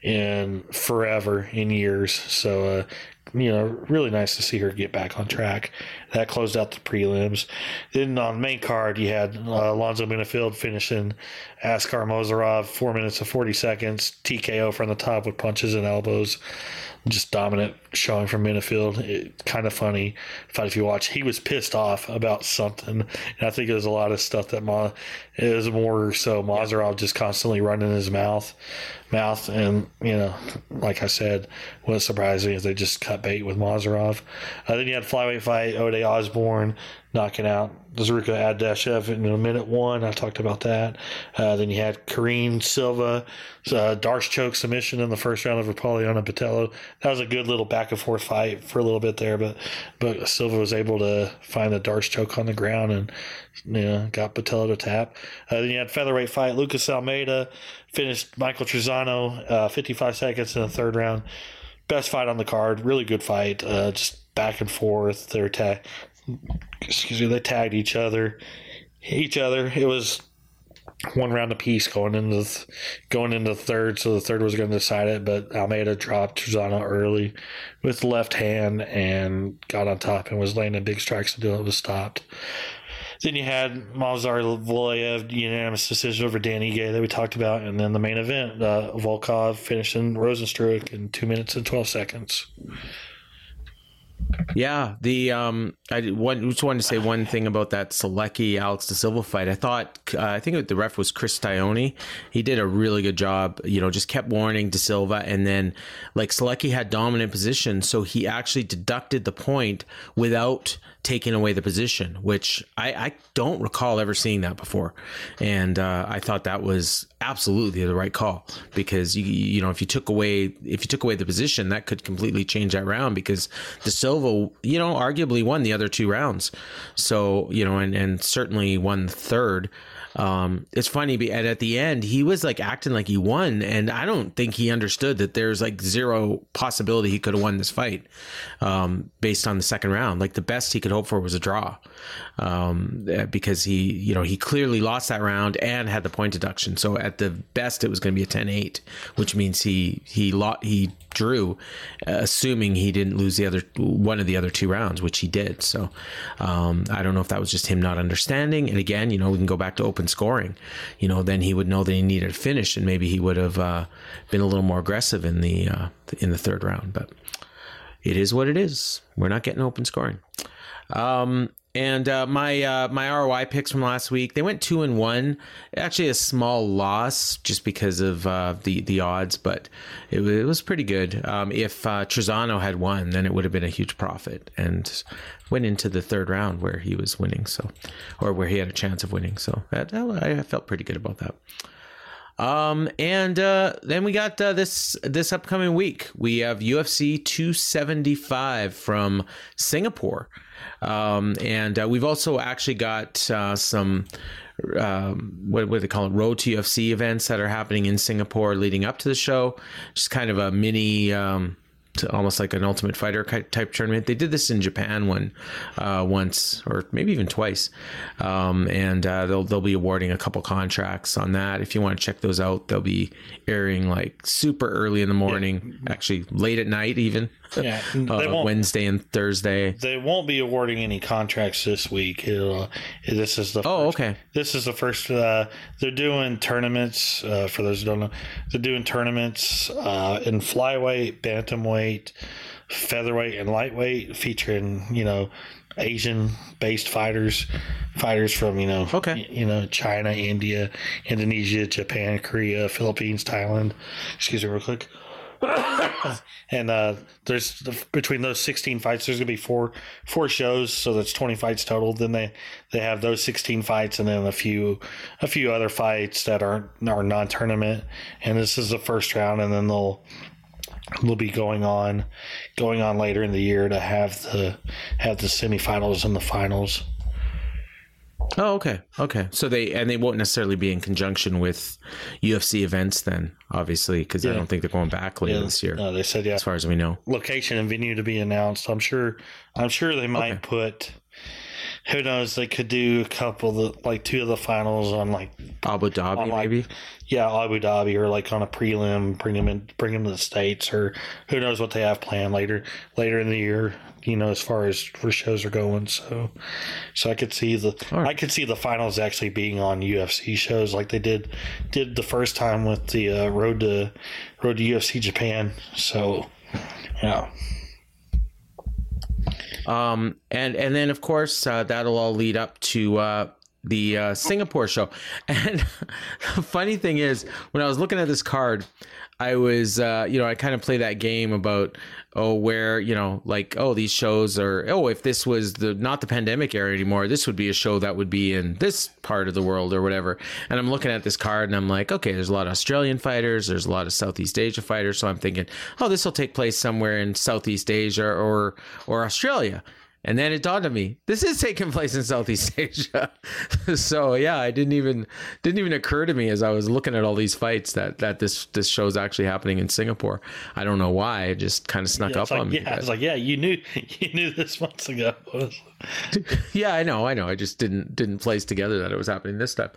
in forever in years. So uh, you know, really nice to see her get back on track. That closed out the prelims. Then on main card, you had uh, Alonzo Menifield finishing Askar Mozharov, four minutes and 40 seconds, TKO from the top with punches and elbows. Just dominant showing from Menifield. It, kind of funny. If you watch, he was pissed off about something. And I think it was a lot of stuff that Ma, it was more so Mozharov just constantly running his mouth mouth. And, you know, like I said, what's surprising is they just cut bait with Mozharov. Uh, then you had flyweight fight, Ode Osborne knocking out Zarrukh Adashev in a minute one. I talked about that. Uh, then you had Karine Silva, uh, choke submission in the first round of Poliana Botelho. That was a good little back and forth fight for a little bit there, but but Silva was able to find the D'Arce choke on the ground and you know got Botelho to tap. Uh, then you had featherweight fight. Lucas Almeida finished Michael Trizano uh, 55 seconds in the third round. Best fight on the card. Really good fight. Uh, just back and forth. They're ta- excuse me. They tagged each other. Each other. It was one round apiece going into the, going into the third, so the third was going to decide it. But Almeida dropped Trizano early with left hand and got on top and was landing big strikes until it was stopped. Then you had Movsar Evloev unanimous decision over Dan Ige that we talked about, and then the main event, uh, Volkov finishing Rozenstruik in two minutes and twelve seconds. Yeah, the um, I just wanted to say one thing about that Solecki Alex De Silva fight. I thought uh, I think the ref was Chris Tognoni. He did a really good job. You know, just kept warning De Silva, and then like Solecki had dominant position, so he actually deducted the point without taking away the position, which I, I don't recall ever seeing that before. And uh, I thought that was absolutely the right call because you you know if you took away if you took away the position, that could completely change that round because De Silva, you know, arguably won the other two rounds. So you know, and and certainly won the third. Um, it's funny, and at the end, he was like acting like he won, and I don't think he understood that there's like zero possibility he could have won this fight um, based on the second round. Like the best he could hope for was a draw, um, because he, you know, he clearly lost that round and had the point deduction. So at the best, it was going to be a 10-8, which means he he lo- he drew, uh, assuming he didn't lose the other one of the other two rounds, which he did. So um, I don't know if that was just him not understanding. And again, you know, we can go back to open scoring. You know, then he would know that he needed a finish, and maybe he would have uh, been a little more aggressive in the uh, in the third round. But it is what it is. We're not getting open scoring. Um, and uh, my uh, my ROI picks from last week, they went two and one. Actually, a small loss just because of uh, the the odds, but it, it was pretty good. Um, if uh, Trizano had won, then it would have been a huge profit, and went into the third round where he was winning, so or where he had a chance of winning. So that, I felt pretty good about that. Um, and uh, then we got uh, this this upcoming week. We have UFC 275 from Singapore, um, and uh, we've also actually got uh, some. Um, what, what do they call it? Road to UFC events that are happening in Singapore leading up to the show. Just kind of a mini um, almost like an Ultimate Fighter type tournament. They did this in Japan one uh, once, or maybe even twice, um, and uh, they'll they'll be awarding a couple contracts on that. If you want to check those out, they'll be airing like super early in the morning, yeah. actually late at night even. Yeah, uh, Wednesday and Thursday. They won't be awarding any contracts this week. Uh, this is the oh first, okay. This is the first. Uh, they're doing tournaments uh, for those who don't know. They're doing tournaments uh, in flyweight, bantamweight, featherweight, and lightweight, featuring you know Asian based fighters, fighters from you know okay you know China, India, Indonesia, Japan, Korea, Philippines, Thailand. Excuse me, real quick. and uh, there's between those 16 fights, there's gonna be four four shows, so that's 20 fights total. Then they they have those 16 fights, and then a few a few other fights that aren't are non tournament. And this is the first round, and then they'll they'll be going on going on later in the year to have the have the semifinals and the finals. Oh, okay, okay. So they and they won't necessarily be in conjunction with UFC events then, obviously, because yeah. I don't think they're going back later yeah. this year. No, they said yeah. As far as we know, location and venue to be announced. I'm sure. I'm sure they might okay. put who knows? They could do a couple of the, like two of the finals on like Abu Dhabi, on, like, maybe. yeah, Abu Dhabi or like on a prelim, bring them in, bring them to the states, or who knows what they have planned later later in the year. You know, as far as shows are going, so so I could see the I could see the finals actually being on UFC shows like they did did the first time with the uh, road to road to UFC Japan. So yeah. Um, and and then of course uh, that'll all lead up to uh, the uh, Singapore show. And the funny thing is, when I was looking at this card, I was uh, you know I kind of play that game about oh where you know like oh these shows are oh if this was the not the pandemic era anymore this would be a show that would be in this part of the world or whatever. And I'm looking at this card and I'm like okay there's a lot of Australian fighters, there's a lot of Southeast Asia fighters, so I'm thinking oh this will take place somewhere in Southeast Asia or or Australia. And then it dawned on me, this is taking place in Southeast Asia. so yeah, I didn't even didn't even occur to me as I was looking at all these fights that that this this show's actually happening in Singapore. I don't know why. It just kind of snuck Yeah, up like, on me. yeah, it's like yeah, you knew you knew this months ago. yeah, I know, I know. I just didn't didn't place together that it was happening this time.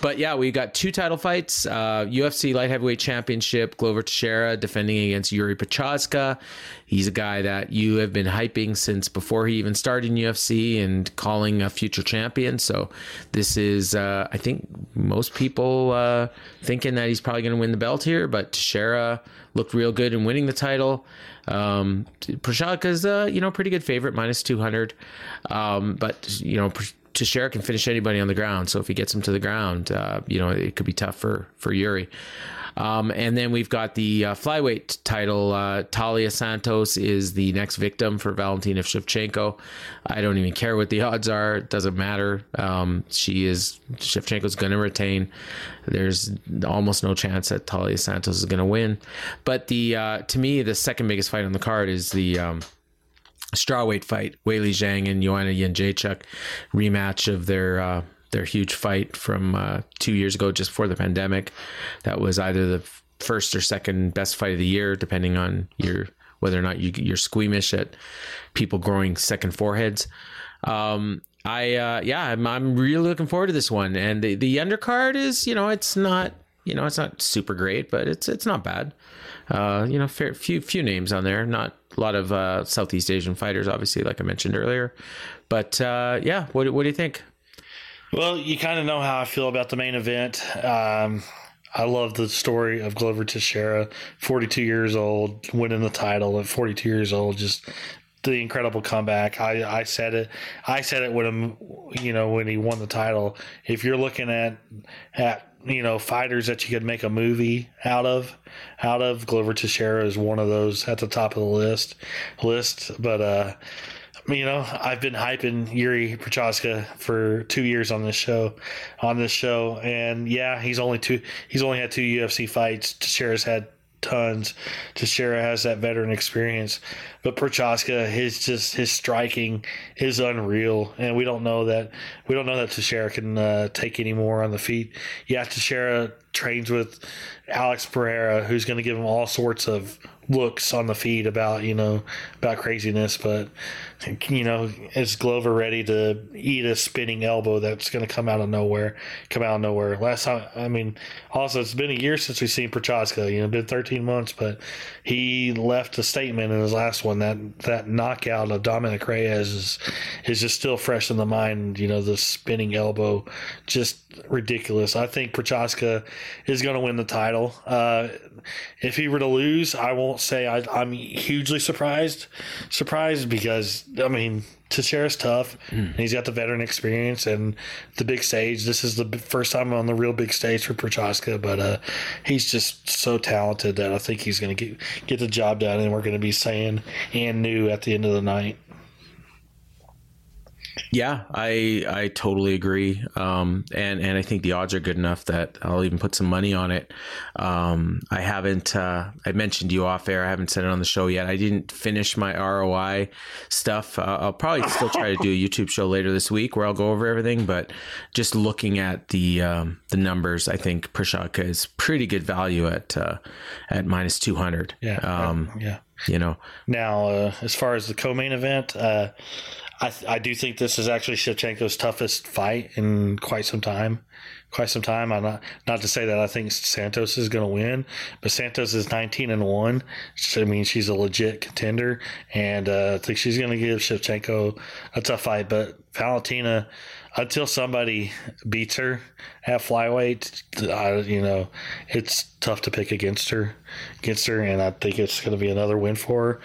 But yeah, we got two title fights: uh, UFC light heavyweight championship. Glover Teixeira defending against Jiri Prochazka. He's a guy that you have been hyping since before he even started in UFC and calling a future champion. So this is, uh, I think, most people uh, thinking that he's probably going to win the belt here. But Teixeira looked real good in winning the title. Um, Prochazka's, uh, you know, pretty good favorite, minus 200. Um, but, you know, Teixeira can finish anybody on the ground. So if he gets him to the ground, uh, you know, it could be tough for, for Jiri. Um, and then we've got the uh, flyweight title. Uh, Taila Santos is the next victim for Valentina Shevchenko. I don't even care what the odds are; it doesn't matter. Um, she is Shevchenko's going to retain. There's almost no chance that Taila Santos is going to win. But the uh, to me, the second biggest fight on the card is the um, strawweight fight: Weili Zhang and Joanna Jędrzejczyk rematch of their. Uh, their huge fight from uh, two years ago, just before the pandemic. That was either the first or second best fight of the year, depending on your whether or not you, you're squeamish at people growing second foreheads. Um, I uh, yeah, I'm, I'm really looking forward to this one, and the the undercard is you know it's not you know it's not super great, but it's it's not bad. Uh, you know, fair, few few names on there, not a lot of uh, Southeast Asian fighters, obviously, like I mentioned earlier. But uh, yeah, what what do you think? Well, you kind of know how I feel about the main event. Um, I love the story of Glover Teixeira, 42 years old, winning the title at 42 years old. Just the incredible comeback. I, I said it. I said it when him, you know, when he won the title. If you're looking at at you know fighters that you could make a movie out of, out of Glover Teixeira is one of those at the top of the list. List, but uh, you know, I've been hyping Jiri Prochazka for two years on this show, on this show, and yeah, he's only two. He's only had two UFC fights. Teixeira's had tons. Teixeira has that veteran experience, but Prochazka, his just his striking is unreal, and we don't know that we don't know that Teixeira can uh, take any more on the feet. Yeah, Teixeira trains with Alex Pereira, who's going to give him all sorts of looks on the feed about you know about craziness, but you know is Glover ready to eat a spinning elbow that's going to come out of nowhere? Come out of nowhere. Last time, I mean, also it's been a year since we've seen Prochazka. You know, been 13 months, but he left a statement in his last one that that knockout of Dominick Reyes is is just still fresh in the mind. You know, the spinning elbow, just ridiculous. I think Prochazka is going to win the title. Uh, if he were to lose, I won't say I, I'm hugely surprised. Surprised because I mean Teixeira's tough. And he's got the veteran experience and the big stage. This is the first time on the real big stage for Prochazka, but uh, he's just so talented that I think he's going to get get the job done, and we're going to be saying and new at the end of the night. Yeah, I I totally agree. Um, and and I think the odds are good enough that I'll even put some money on it. Um, I haven't. Uh, I mentioned you off air. I haven't said it on the show yet. I didn't finish my ROI stuff. Uh, I'll probably still try to do a YouTube show later this week where I'll go over everything. But just looking at the um, the numbers, I think Prochazka is pretty good value at uh, at minus two hundred. Yeah, Um, yeah. You know, Now, uh, as far as the co-main event, uh, I, I do think this is actually Shevchenko's toughest fight in quite some time. Quite some time. I'm not not to say that I think Santos is going to win, but Santos is 19 and one. So, I mean, she's a legit contender, and uh, I think she's going to give Shevchenko a tough fight. But Valentina, until somebody beats her at flyweight, I, you know, it's tough to pick against her, against her, and I think it's going to be another win for her.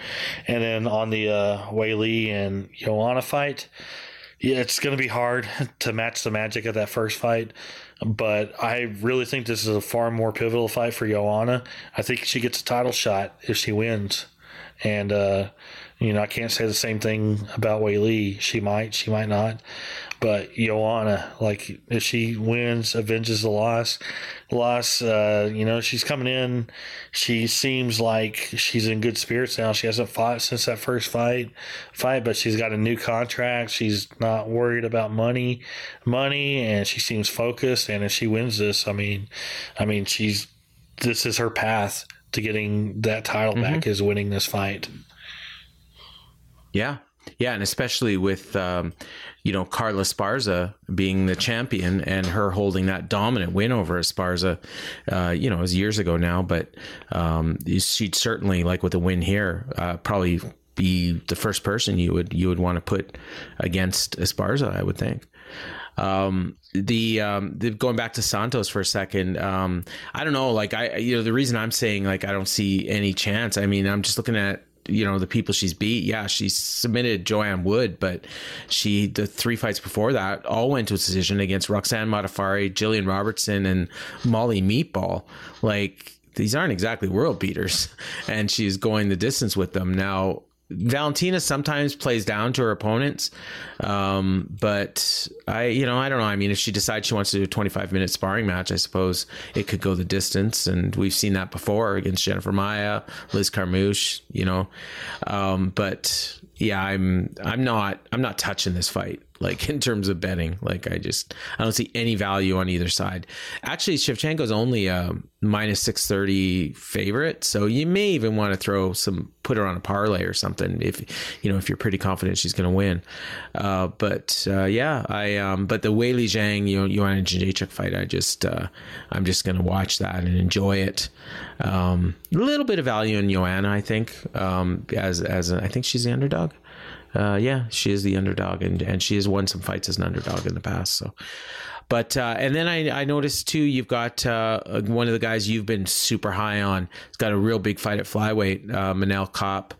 And then on the uh, Weili and Joanna fight, yeah, it's going to be hard to match the magic of that first fight. But I really think this is a far more pivotal fight for Joanna. I think she gets a title shot if she wins. And, uh, you know, I can't say the same thing about Weili. She might, she might not. But Joanna, like, if she wins, avenges the loss, loss, uh, you know, she's coming in. She seems like she's in good spirits now. She hasn't fought since that first fight, fight, but she's got a new contract. She's not worried about money, money, and she seems focused. And if she wins this, I mean, I mean, she's this is her path to getting that title back is winning this fight. Yeah. Yeah, and especially with um, you know Carla Esparza being the champion and her holding that dominant win over Esparza, uh, you know, it was years ago now, but um, she'd certainly like with a win here, uh, probably be the first person you would you would want to put against Esparza, I would think. Um, the, um, the going back to Santos for a second, um, I don't know, like I, you know, the reason I'm saying like I don't see any chance. I mean, I'm just looking at you know the people she's beat. Yeah, she submitted Joanne Wood, but she the three fights before that all went to a decision against Roxanne Modafferi, Jillian Robertson, and Molly Meatball. Like these aren't exactly world beaters, and she's going the distance with them now. Valentina sometimes plays down to her opponents, um, but I, you know, I don't know. I mean, if she decides she wants to do a 25 minute sparring match, I suppose it could go the distance, and we've seen that before against Jennifer Maia, Liz Carmouche, you know. Um, but yeah, I'm, I'm not, I'm not touching this fight. Like in terms of betting, like I just, I don't see any value on either side. Actually, Shevchenko's only a minus 630 favorite, so you may even want to throw some, put her on a parlay or something if you know if you're pretty confident she's going to win. Uh, but uh, yeah, I um, but the Weili Zhang, you know, Joanna Jędrzejczyk fight, I just uh, I'm just going to watch that and enjoy it. Um, a little bit of value in Joanna, I think, um, as as I think she's the underdog. Uh, yeah, she is the underdog, and and she has won some fights as an underdog in the past. So, but uh, and then I I noticed too, you've got uh, one of the guys you've been super high on. He's got a real big fight at flyweight, uh, Manel Kopp.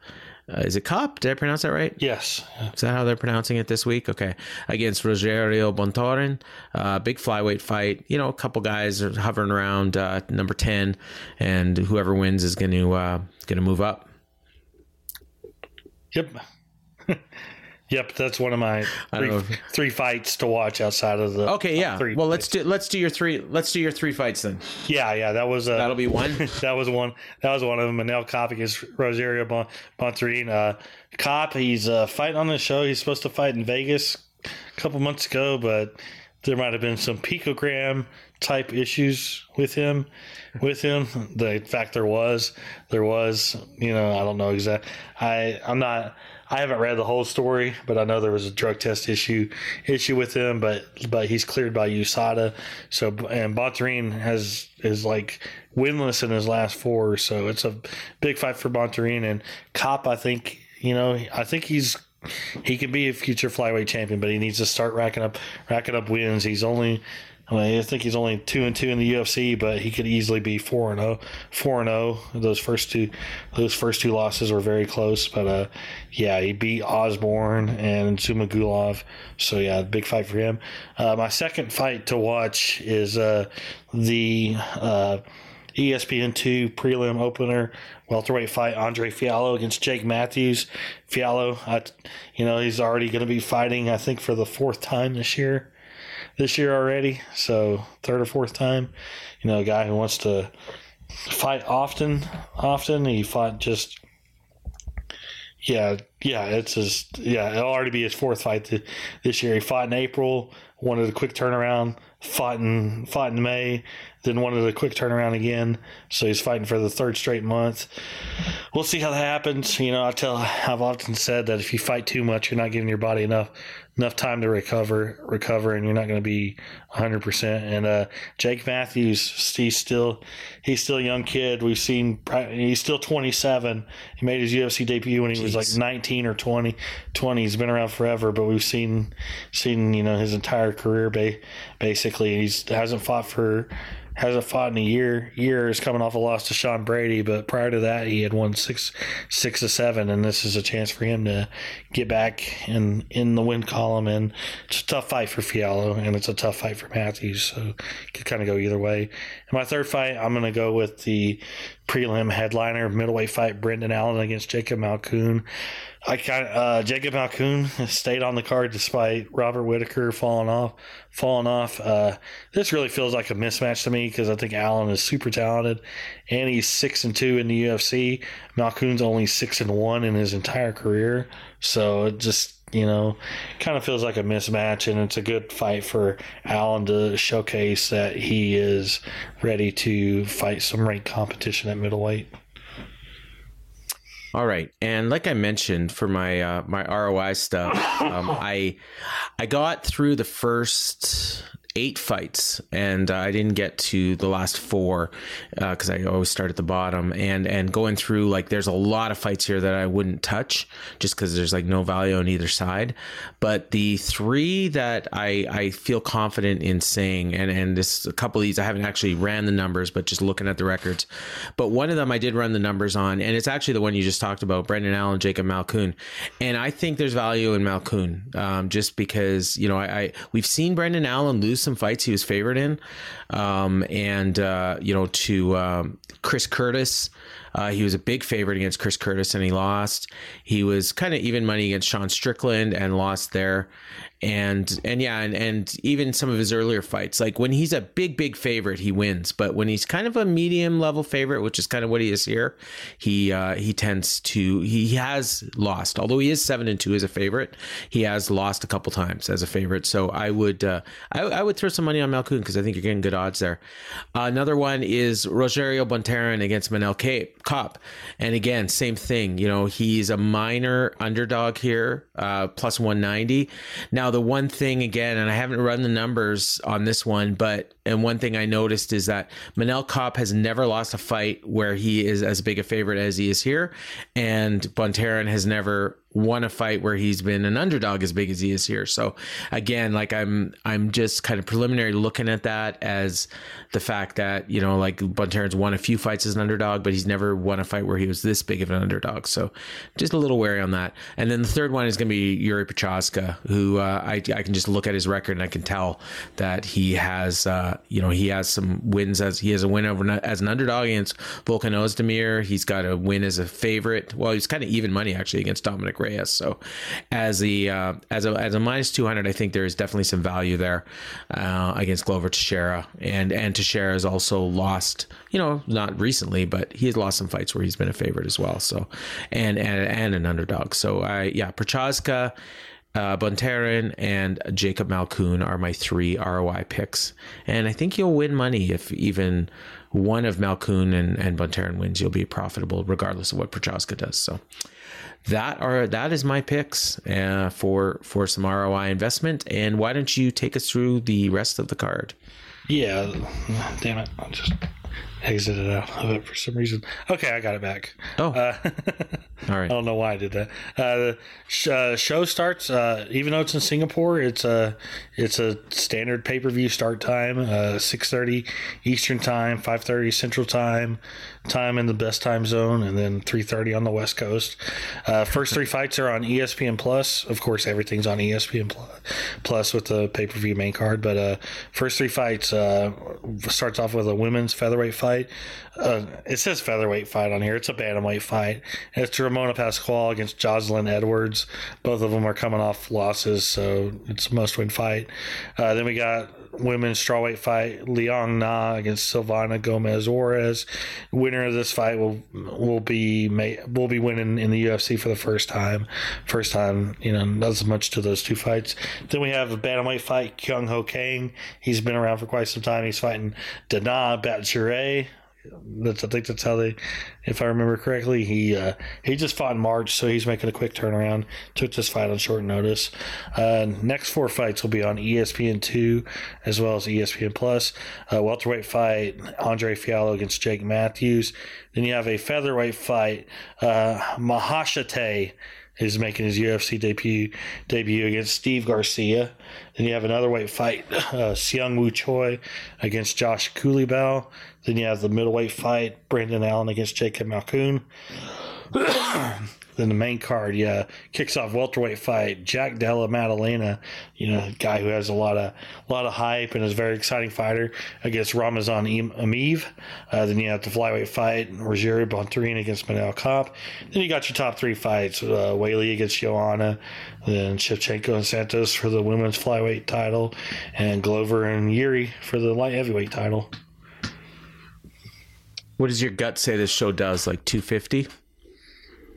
Uh, is it Kopp? Did I pronounce that right? Yes. Is that how they're pronouncing it this week? Okay. Against Rogerio Bontorin. Uh, big flyweight fight. You know, a couple guys are hovering around uh, number 10, and whoever wins is going to uh, going to move up. Yep. yep, that's one of my three, know. three fights to watch outside of the Okay, yeah. Three Well, let's do let's do your three let's do your three fights then. Yeah, yeah, that was uh, That'll be one. that was one. That was one of them. Manel Kopp against Rosario Bon- Bontorin. Uh, Kopp, he's uh, fighting on the show. He's supposed to fight in Vegas a couple months ago, but there might have been some picogram type issues with him. With him, the fact there was, there was. You know, I don't know exactly I I'm not. I haven't read the whole story, but I know there was a drug test issue issue with him. But but he's cleared by USADA. So and Bontorin has is like winless in his last four. So it's a big fight for Bontorin and Cop. I think you know. I think he's he can be a future flyweight champion, but he needs to start racking up racking up wins. He's only I, mean, I think he's only two and two in the UFC, but he could easily be four and zero. Four and zero. Those first two, those first two losses were very close, but uh, yeah, he beat Osborne and Zhumagulov. So yeah, big fight for him. Uh, my second fight to watch is uh, the. Uh, ESPN two prelim opener welterweight fight Andre Fialho against Jake Matthews. Fialho, I, you know, he's already going to be fighting. I think for the fourth time this year. This year already, so third or fourth time. You know, a guy who wants to fight often. Often he fought just. Yeah, Yeah, it's his. Yeah, it'll already be his fourth fight th- this year. He fought in April, wanted a quick turnaround. Fought in fought in May, then wanted a quick turnaround again. So he's fighting for the third straight month. We'll see how that happens. You know, I tell I've often said that if you fight too much, you're not giving your body enough enough time to recover, recover, and you're not going to be 100. percent And uh, Jake Matthews, he's still he's still a young kid. We've seen he's still 27. He made his UFC debut when he Jeez. was like 19 or 20. 20. He's been around forever, but we've seen seen you know his entire career basically. He's hasn't fought for hasn't fought in a year. Year is coming off a loss to Sean Brady, but prior to that, he had won six, six to seven, and this is a chance for him to get back in in the win column. And it's a tough fight for Fialho, and it's a tough fight for Matthews, so it could kind of go either way. In my third fight, I'm going to go with the prelim headliner middleweight fight: Brendan Allen against Jacob Malkoun. I kind uh, Jacob Malkoun stayed on the card despite Robert Whitaker falling off. Falling off. Uh, this really feels like a mismatch to me because I think Allen is super talented, and he's six and two in the UFC. Malkoun's only six and one in his entire career, so it just you know kind of feels like a mismatch, and it's a good fight for Allen to showcase that he is ready to fight some ranked competition at middleweight. All right, and like I mentioned for my uh, my ROI stuff, um, I I got through the first eight fights, and uh, I didn't get to the last four because uh, I always start at the bottom. And and going through like there's a lot of fights here that I wouldn't touch just because there's like no value on either side. But the three that I I feel confident in saying, and and this a couple of these I haven't actually ran the numbers, but just looking at the records. But one of them I did run the numbers on, and it's actually the one you just talked about, Brendan Allen, Jacob Malkoun, and I think there's value in Malkoun um, just because you know I, I we've seen Brendan Allen lose some fights he was favored in, um, and uh, you know to um, Chris Curtis. Uh, he was a big favorite against Chris Curtis and he lost. He was kind of even money against Sean Strickland and lost there and and yeah and, and even some of his earlier fights like when he's a big big favorite he wins. But when he's kind of a medium level favorite which is kind of what he is here he uh, he tends to he has lost. Although he is seven and two as a favorite he has lost a couple times as a favorite. So i would uh, I, I, would throw some money on malkoun because i think you're getting good odds there. Uh, another one is rogerio bontorin against manel Cop, and again same thing you know he's a minor underdog here uh, plus 190 now now, the one thing again, and I haven't run the numbers on this one, but and one thing I noticed is that Manel Kape has never lost a fight where he is as big a favorite as he is here, and Bontorin has never won a fight where he's been an underdog as big as he is here. So again, like I'm I'm just kind of preliminary looking at that as the fact that, you know, like Bontorin's won a few fights as an underdog, but he's never won a fight where he was this big of an underdog. So just a little wary on that. And then the third one is going to be Jiri Prochazka, who uh, I, I can just look at his record and I can tell that he has, uh, you know, he has some wins as he has a win over as an underdog against Volkan Ozdemir. He's got a win as a favorite. Well, he's kind of even money actually against Dominick Reyes. So as the uh, as a as a minus two hundred, I think there is definitely some value there uh, against Glover Teixeira, and and Teixeira has also lost, you know, not recently, but he has lost some fights where he's been a favorite as well. So and and and an underdog. So I yeah, Prochazka. Uh, Bontorin and Jacob Malkoun are my three ROI picks, and I think you'll win money if even one of Malkoun and, and Bontorin wins. You'll be profitable regardless of what Prochazka does. So, that are that is my picks uh, for for some ROI investment. And why don't you take us through the rest of the card? Yeah, damn it, I just exited out of it for some reason. Okay, I got it back. Oh, uh, all right. I don't know why I did that. Uh, the sh- uh, show starts, uh, even though it's in Singapore, it's a it's a standard pay per view start time, uh, six thirty Eastern time, five thirty Central time, time in the best time zone, and then three thirty on the West Coast. Uh, first three fights are on ESPN Plus. Of course, everything's on ESPN Plus with the pay per view main card. But first three fights starts off with a women's featherweight fight. Uh, it says featherweight fight on here. It's a bantamweight fight. It's Ramona Pascual against Jocelyn Edwards. Both of them are coming off losses, so it's a must-win fight. Uh, then we got women's strawweight fight, Liang Na against Silvana Gomez Juarez. Winner of this fight will will be will be winning in the UFC for the first time. First time, you know, not as much to those two fights. Then we have a bantamweight fight, Kyung Ho Kang. He's been around for quite some time. He's fighting Dana Batjure. That's I think that's how they, if I remember correctly, he uh, he just fought in March, so he's making a quick turnaround. Took this fight on short notice. Uh, next four fights will be on ESPN two as well as ESPN Plus. Uh, welterweight fight Andre Fialho against Jake Matthews. Then you have a featherweight fight uh, Mahashate is making his UFC debut debut against Steve Garcia. Then you have another weight fight, uh, Seung Woo Choi against Josh Culibao. Then you have the middleweight fight, Brandon Allen against Jacob Malkoun. then the main card, yeah, kicks off welterweight fight, Jack Della Maddalena, you know, guy who has a lot of a lot of hype and is a very exciting fighter against Ramazan Emeev. Uh, then you have the flyweight fight, Rogerio Bontorin against Manel Kape. Then you got your top three fights, uh, Weili against Joanna, then Shevchenko and Santos for the women's flyweight title, and Glover and Jiri for the light heavyweight title. What does your gut say this show does? Like 250?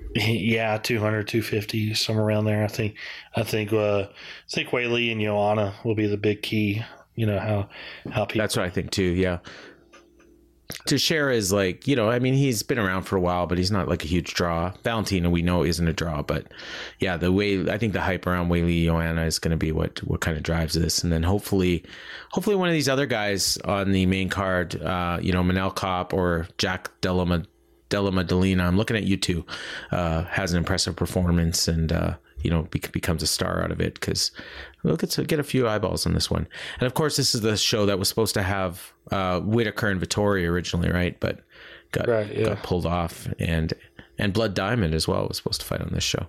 Yeah, 200, 250, somewhere around there. I think, I think, uh, I think Weili and Joanna will be the big key. You know how how people. That's what I think too. Yeah. Teixeira is like, you know, I mean, he's been around for a while, but he's not like a huge draw. Valentina, we know, isn't a draw, but yeah, the way I think the hype around Weili Joanna is going to be what what kind of drives this, and then hopefully, hopefully one of these other guys on the main card, uh, you know, Manel Kape or Jack Della Della Maddalena. I'm looking at you too, uh, has an impressive performance and. Uh, you know, be- becomes a star out of it because we'll get to get a few eyeballs on this one. And of course, this is the show that was supposed to have uh, Whitaker and Vettori originally, right? But got Right, yeah. got pulled off, and and Blood Diamond as well was supposed to fight on this show.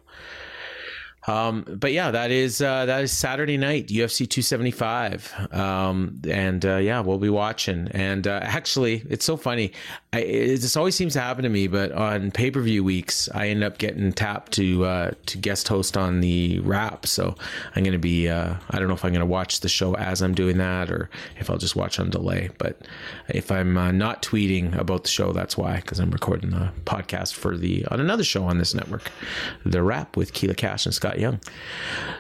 Um, but yeah, that is uh, that is Saturday night, UFC 275, um, and uh, yeah, we'll be watching. And uh, actually, it's so funny. I, it, this always seems to happen to me, but on pay per view weeks, I end up getting tapped to uh, to guest host on the wrap. So I'm going to be. Uh, I don't know if I'm going to watch the show as I'm doing that, or if I'll just watch on delay. But if I'm uh, not tweeting about the show, that's why, because I'm recording the podcast for the on another show on this network, the wrap with Keela Cash and Scott Young.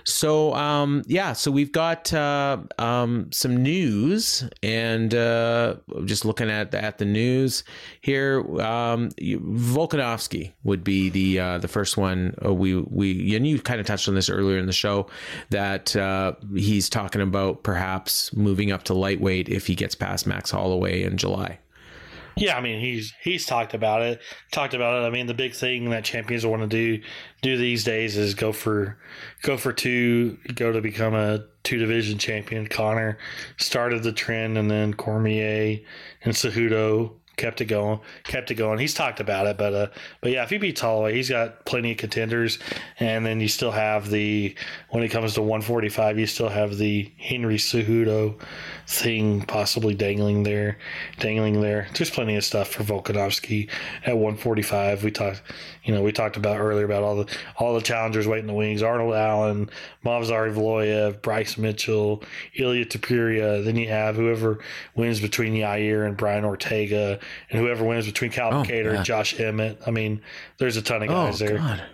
So um, yeah, so we've got uh, um, some news, and uh, just looking at at the news here, um, Volkanovski would be the uh, the first one. Uh, we we and you kind of touched on this earlier in the show that uh, he's talking about perhaps moving up to lightweight if he gets past Max Holloway in July. Yeah, I mean he's he's talked about it. Talked about it. I mean the big thing that champions want to do do these days is go for go for two, go to become a two division champion. Conor started the trend, and then Cormier and Cejudo kept it going. Kept it going. He's talked about it, but uh, but yeah, if he beats Holloway, he's got plenty of contenders, and then you still have the when it comes to 145, you still have the Henry Cejudo thing possibly dangling there, dangling there. There's plenty of stuff for Volkanovski at 145. We talked, you know, we talked about earlier about all the all the challengers waiting the wings: Arnold Allen, Movsar Evloev, Bryce Mitchell, Ilia Topuria. Then you have whoever wins between Yair and Brian Ortega, and whoever wins between Calvin Oh, Kattar and Josh Emmett. I mean, there's a ton of guys there.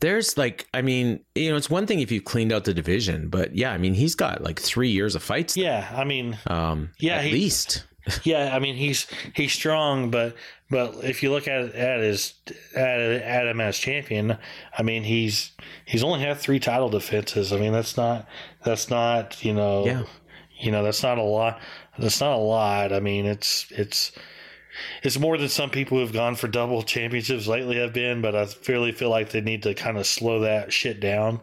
There's like, I mean, you know, it's one thing if you've cleaned out the division, but yeah, I mean, he's got like three years of fights. Yeah, I mean, Um, Yeah, at he- least. yeah, I mean he's he's strong, but but if you look at at his at, at him as champion, I mean he's he's only had three title defenses. I mean that's not that's not you know Yeah. you know that's not a lot. That's not a lot. I mean it's it's it's more than some people who've gone for double championships lately have been, but I fairly feel like they need to kind of slow that shit down,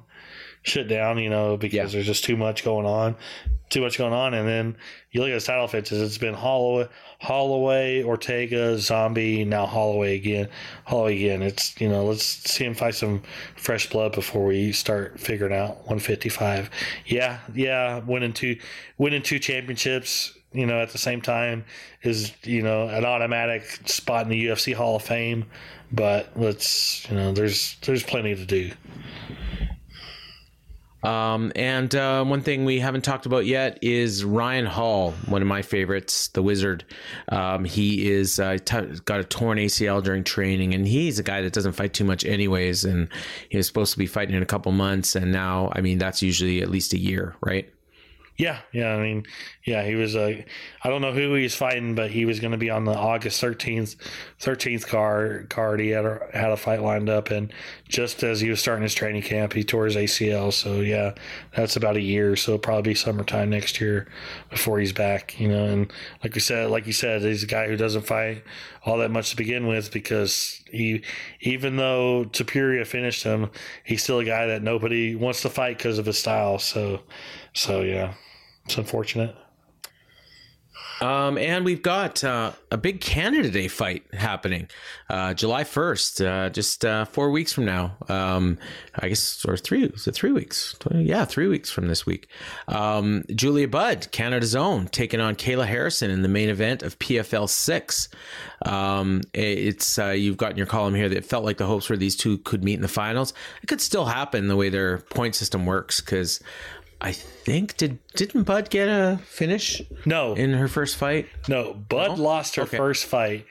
shit down, you know, because Yeah. there's just too much going on, too much going on. And then you look at his title fences, it's been Holloway, Holloway, Ortega, Zombie, now Holloway again, Holloway again. It's, you know, let's see him fight some fresh blood before we start figuring out 155. Yeah, yeah, winning two, winning two championships, you know, at the same time is, you know, an automatic spot in the UFC Hall of Fame. But let's, you know, there's there's plenty to do. Um, and uh, one thing we haven't talked about yet is Ryan Hall, one of my favorites, the Wizard. Um, he is uh, t- got a torn ACL during training, and he's a guy that doesn't fight too much, anyways. And he was supposed to be fighting in a couple months, and now, I mean, that's usually at least a year, right? Yeah, yeah. I mean, yeah, he was a. I don't know who he's fighting, but he was going to be on the August thirteenth, thirteenth card. Card. He had a, had a fight lined up, and just as he was starting his training camp, he tore his ACL. So yeah, that's about a year. So it'll probably be summertime next year before he's back. You know, and like we said, like you said, he's a guy who doesn't fight all that much to begin with because he, even though Topuria finished him, he's still a guy that nobody wants to fight because of his style. So, so yeah. It's unfortunate. Um, and we've got uh, a big Canada Day fight happening uh, July 1st, uh, just uh, four weeks from now. Um, I guess, or three, is three weeks? Yeah, three weeks from this week. Um, Julia Budd, Canada's own, taking on Kayla Harrison in the main event of PFL 6. Um, it's uh, You've got in your column here that it felt like the hopes were these two could meet in the finals. It could still happen the way their point system works because I think did didn't Budd get a finish? No, in her first fight. No, Budd No? lost her Okay. first fight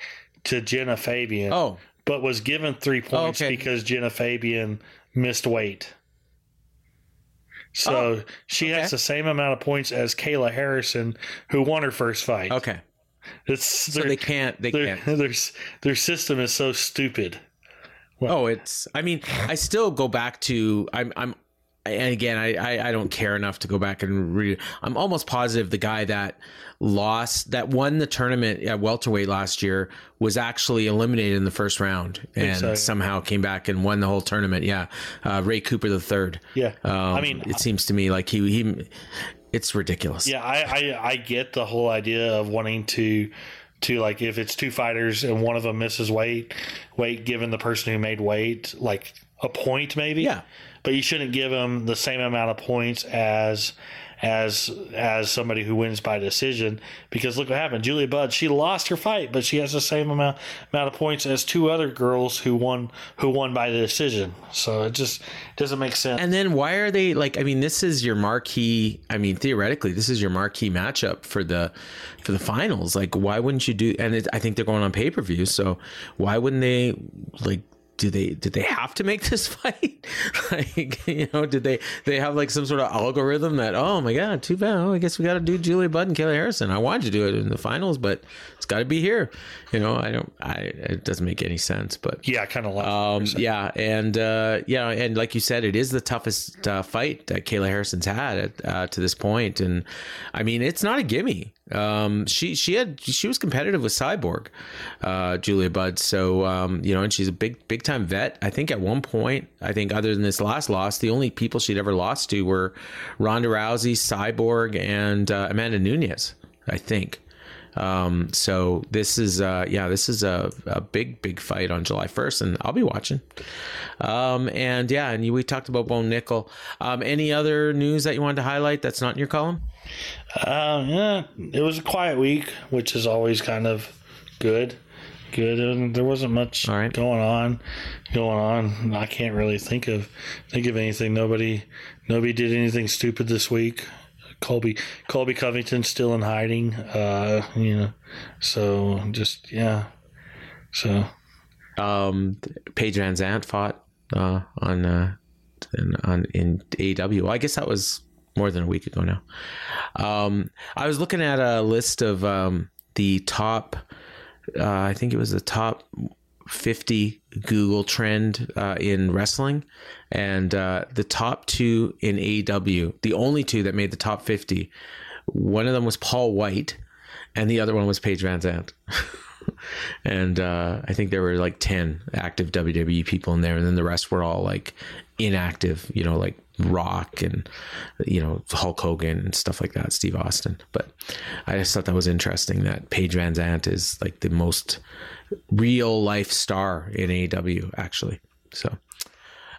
to Genah Fabian. Oh. but was given three oh, points okay. because Genah Fabian missed weight. So Oh, she okay. has the same amount of points as Kayla Harrison, who won her first fight. Okay, It's so they can't. They can't. their their system is so stupid. Oh, it's. I mean, I still go back to. I'm. I'm. And again, I, I I don't care enough to go back and read. I'm almost positive the guy that lost, that won the tournament at welterweight last year, was actually eliminated in the first round and so, yeah. somehow came back and won the whole tournament. Yeah, uh, Ray Cooper the third. Yeah. um, I mean, it seems to me like he he. It's ridiculous. Yeah, I, I I get the whole idea of wanting to to like if it's two fighters and one of them misses weight, weight given the person who made weight like a point maybe. Yeah. But you shouldn't give them the same amount of points as as as somebody who wins by decision because look what happened. Julia Budd, she lost her fight, but she has the same amount amount of points as two other girls who won who won by the decision. So it just doesn't make sense. And then why are they like? I mean, this is your marquee. I mean, theoretically, this is your marquee matchup for the for the finals. Like, why wouldn't you do? And it, I think they're going on pay per view, so why wouldn't they like? Do they did they have to make this fight? like you know, did they they have like some sort of algorithm that oh my god, too bad. Oh, I guess we got to do Julia Budd and Kayla Harrison. I wanted to do it in the finals, but it's got to be here. You know, I don't. I it doesn't make any sense. But yeah, kind of like um, yeah, and uh, yeah, and like you said, it is the toughest uh, fight that Kayla Harrison's had at, uh, to this point, and I mean, it's not a gimme. Um, she she had she was competitive with Cyborg, uh, Julia Budd. So um, you know, and she's a big big time vet. I think at one point, I think other than this last loss, the only people she'd ever lost to were Ronda Rousey, Cyborg, and uh, Amanda Nunes. I think. Um, so this is, uh, yeah, this is a, a big, big fight on July 1st, and I'll be watching. Um, and yeah, and you, we talked about Bo Nickal. Um, any other news that you wanted to highlight that's not in your column? Uh, yeah, it was a quiet week, which is always kind of good. Good. And there wasn't much right. going on. Going on. I can't really think of think of anything. Nobody nobody did anything stupid this week. Colby Colby Covington's still in hiding. Uh, you know. So just yeah. So Um, Paige VanZant fought uh, on uh, in, on in AEW. I guess that was more than a week ago now. Um, I was looking at a list of um, the top. Uh, I think it was the top 50 Google trend uh, in wrestling, and uh, the top two in AEW, the only two that made the top 50. One of them was Paul Wight, and the other one was Paige VanZant. and uh, I think there were like 10 active WWE people in there, and then the rest were all like inactive, you know, like Rock and, you know, Hulk Hogan and stuff like that, Steve Austin. But I just thought that was interesting that Paige VanZant is like the most real life star in AEW, actually. So.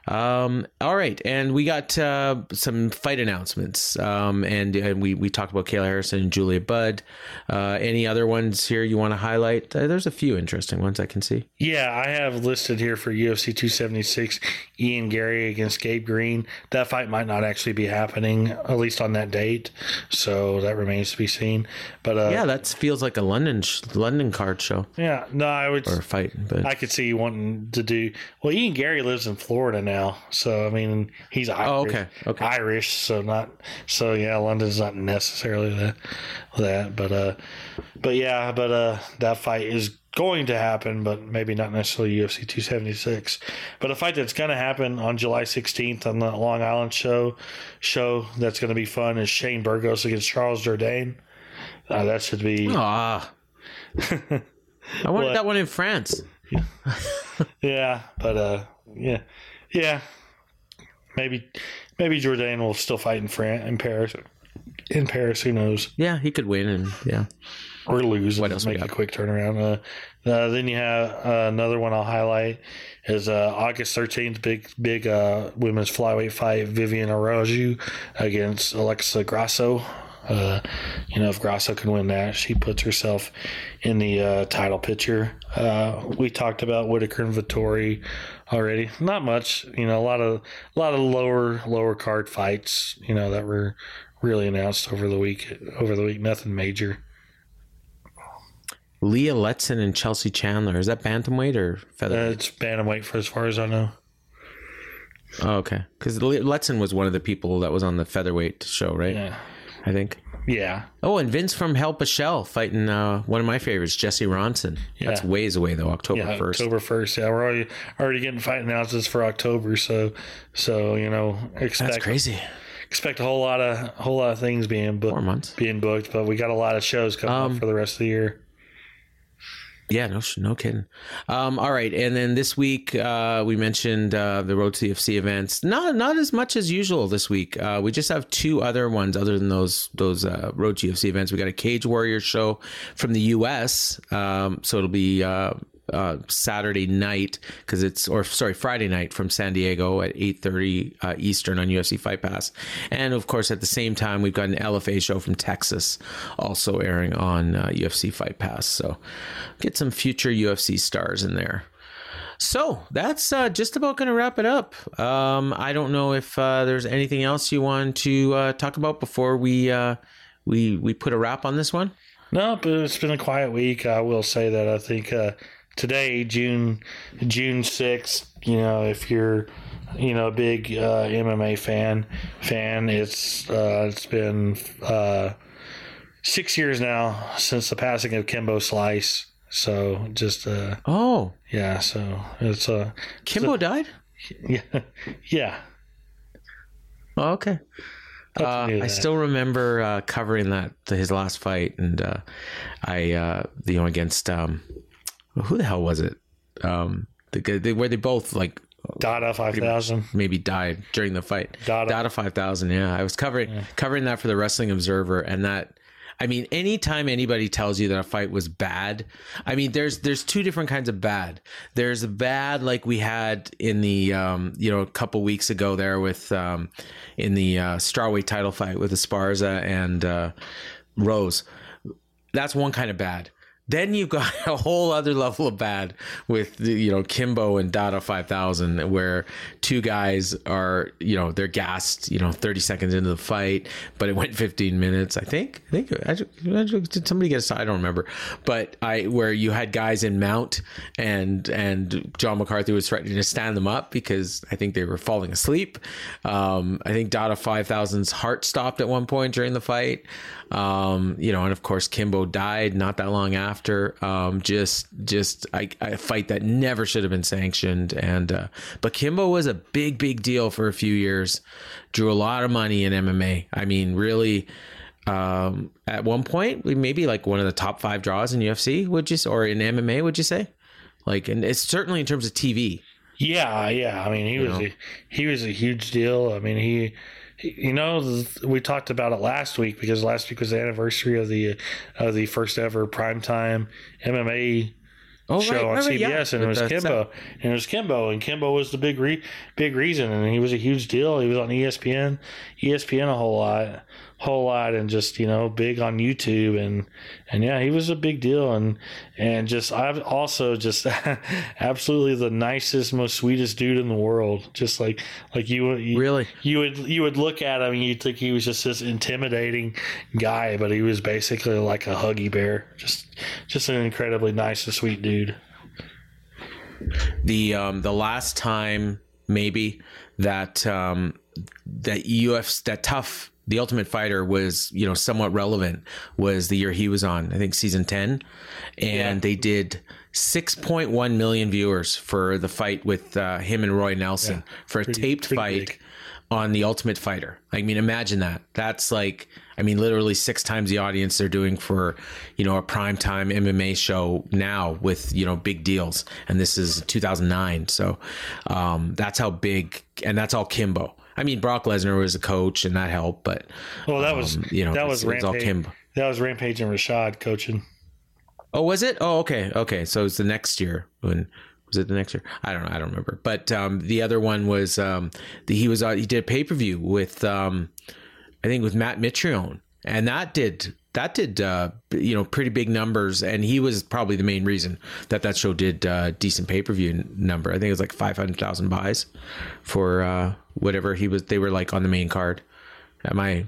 Um, all right, and we got uh, some fight announcements, um, and and we we talked about Kayla Harrison and Julia Budd. Uh, any other ones here you want to highlight? Uh, there's a few interesting ones I can see. Yeah, I have listed here for UFC 276 Ian Garry against Gabe Green. That fight might not actually be happening, at least on that date. So that remains to be seen. But uh, yeah, that feels like a London sh- London card show yeah, no, I would. or fight, but I could see you wanting to do. Well, Ian Garry lives in Florida now, so I mean he's Irish. Oh, okay, okay. Irish, so not so yeah. London's not necessarily that that, but uh, but yeah, but uh, that fight is going to happen, but maybe not necessarily UFC 276. But a fight that's going to happen on July 16th on the Long Island show show that's going to be fun is Shane Burgos against Charles Jourdain. Uh, that should be ah, I wanted What? that one in France. Yeah, but uh, yeah, yeah. Maybe, maybe Jourdain will still fight in France, in Paris, in Paris. Who knows? Yeah, he could win, and yeah, Or lose. What else Make a quick turnaround. Uh, uh, then you have uh, another one I'll highlight is uh, August thirteenth. Big big uh, women's flyweight fight. Viviane Araujo against Alexa Grasso. Uh, you know, if Grasso can win that, she puts herself in the uh, title picture. Uh, we talked about Whittaker and Vettori already. Not much, you know, a lot of a lot of lower lower card fights, you know, that were really announced over the week. Over the week, nothing major. Leah Letson and Chelsea Chandler. Is that bantamweight or Uh, featherweight? it's bantamweight for as far as I know. oh, okay, because Letson was one of the people that was on the featherweight show, right? Yeah, I think. yeah, Oh, and Vince from Help a Shell fighting uh, one of my favorites, Jesse Ronson. That's Yeah. ways away though, October yeah. first. October first. Yeah, we're already already getting fight announcements for October. So, so you know, expect That's crazy. expect a whole lot of whole lot of things being booked. Four months. being booked, but we got a lot of shows coming Um, up for the rest of the year. Yeah, no, no kidding. Um, all right, and then this week uh, we mentioned uh, the Road to the UFC events. Not not as much as usual this week. Uh, we just have two other ones other than those those uh, Road to UFC events. We got a Cage Warrior show from the U.S. Um, so it'll be. Uh, Saturday night because it's or sorry Friday night from San Diego at 8:30 uh, Eastern on UFC Fight Pass, and of course at the same time we've got an LFA show from Texas also airing on uh, UFC Fight Pass. So get some future UFC stars in there. So that's uh, just about going to wrap it up. Um, I don't know if uh, there's anything else you want to uh, talk about before we uh, we we put a wrap on this one. No, but it's been a quiet week. I will say that I think uh, today, June June sixth. You know, if you're you know a big uh, MMA fan fan, it's uh, it's been uh, six years now since the passing of Kimbo Slice. So just uh, Oh, yeah, so it's uh, Kimbo died. yeah, yeah. Oh, okay. Uh, I still remember uh, covering that his last fight, and uh, I uh, you know against um, who the hell was it? Um, the they, where they both like Dada five thousand. maybe died during the fight. Dada. Dada five thousand. Yeah, I was covering covering that for the Wrestling Observer, and that. I mean, anytime anybody tells you that a fight was bad, I mean, there's there's two different kinds of bad. There's a bad like we had in the um, you know a couple weeks ago there with um, in the uh, strawweight title fight with Esparza and uh, Rose. That's one kind of bad. Then you've got a whole other level of bad with you know Kimbo and Dada Five Thousand, where two guys are you know they're gassed you know thirty seconds into the fight, but it went fifteen minutes. I think. I think. Did somebody get a? I don't remember, but I where you had guys in mount and and John McCarthy was threatening to stand them up because I think they were falling asleep. Um, I think Dada Five Thousand's heart stopped at one point during the fight. Um, you know, and of course Kimbo died not that long after. Um, just just I, a fight that never should have been sanctioned. And uh, but Kimbo was a big big deal for a few years. Drew a lot of money in MMA. I mean, really. Um, at one point, we maybe like one of the top five draws in UFC. Would you or in MMA? Would you say? Like, and it's certainly in terms of TV. Yeah, yeah. I mean, he was know? a, he was a huge deal. I mean, he- you know, we talked about it last week because last week was the anniversary of the of the first ever primetime MMA Oh, show right, on right, right, yeah. CBS, and it was That's- Kimbo, and it was Kimbo, and Kimbo was the big re- big reason, and he was a huge deal. He was on ESPN, ESPN a whole lot, whole lot, and just you know big on YouTube, and and yeah, he was a big deal, and and just I've also just absolutely the nicest, most sweetest dude in the world. Just like like you, you Really? you would you would look at him and you'd think he was just this intimidating guy, but he was basically like a huggy bear. Just just an incredibly nice and sweet dude. the um the last time maybe that um that UFC that tough the ultimate fighter was you know somewhat relevant was the year he was on i think season 10 and they did 6.1 million viewers for the fight with uh, him and roy nelson for a pretty- taped pretty fight big. on the ultimate fighter. I mean imagine that. That's like i mean literally six times the audience they're doing for you know a primetime mma show now with you know big deals. And this is 2009 so um that's how big and that's all kimbo i mean brock lesnar was a coach and that helped but Well, that was um, you know that was it's, Rampage. That was Rampage and Rashad coaching. Oh, was it? Oh, okay, okay. So it's the next year when was it the next year? I don't know. I don't remember. But um, the other one was um, the, he was uh, he did a pay per view with um, I think with Matt Mitrione, and that did that did uh, you know pretty big numbers, and he was probably the main reason that that show did uh, decent pay per view number. I think it was like five hundred thousand buys for uh, whatever he was. They were like on the main card. Am I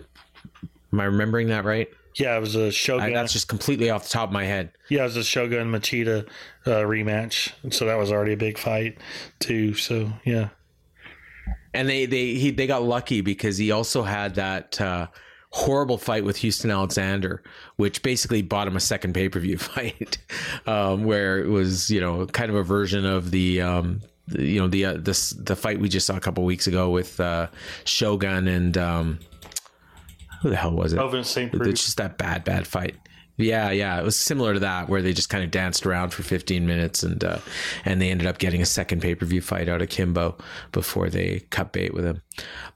am I remembering that right? Yeah, it was a Shogun. I, that's just completely off the top of my head. yeah, it was a Shogun Machida uh, rematch, and so that was already a big fight too. So yeah, and they they he they got lucky because he also had that uh, horrible fight with Houston Alexander, which basically bought him a second pay per view fight, um, where it was you know kind of a version of the. Um, the- you know the uh, this the fight we just saw a couple weeks ago with uh, Shogun and um, who the hell was it? Ovince St. It's just that bad, bad fight. Yeah, yeah, it was similar to that where they just kind of danced around for 15 minutes and uh, and they ended up getting a second pay per view fight out of Kimbo before they cut bait with him.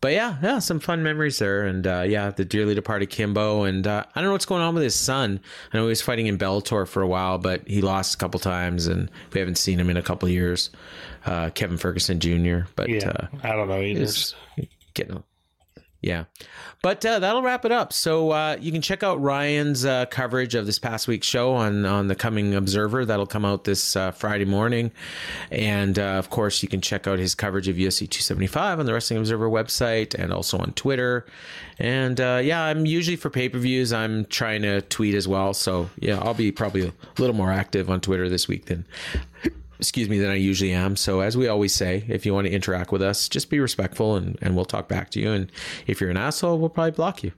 But yeah, yeah, some fun memories there, and uh, yeah, the dearly departed Kimbo, and uh, I don't know what's going on with his son. I know he was fighting in Bellator for a while, but he lost a couple times, and we haven't seen him in a couple years. Uh, Kevin Ferguson Jr. But Yeah, uh, I don't know is getting yeah. But uh, that'll wrap it up. So uh, you can check out ryan's uh, coverage of this past week's show on on the coming observer. That'll come out this uh, friday morning. And uh, of course you can check out his coverage of ufc 275 on the wrestling observer website and also on twitter. And uh, yeah i'm usually for pay-per-views i'm trying to tweet as well. So yeah i'll be probably a little more active on twitter this week than excuse me, than I usually am. So as we always say, if you want to interact with us, just be respectful and, and we'll talk back to you. And if you're an asshole, we'll probably block you.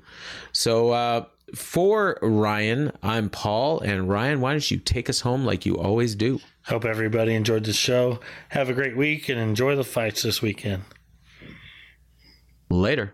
So uh, for Ryan, I'm Paul. And Ryan, why don't you take us home like you always do? Hope everybody enjoyed the show. Have a great week and enjoy the fights this weekend. Later.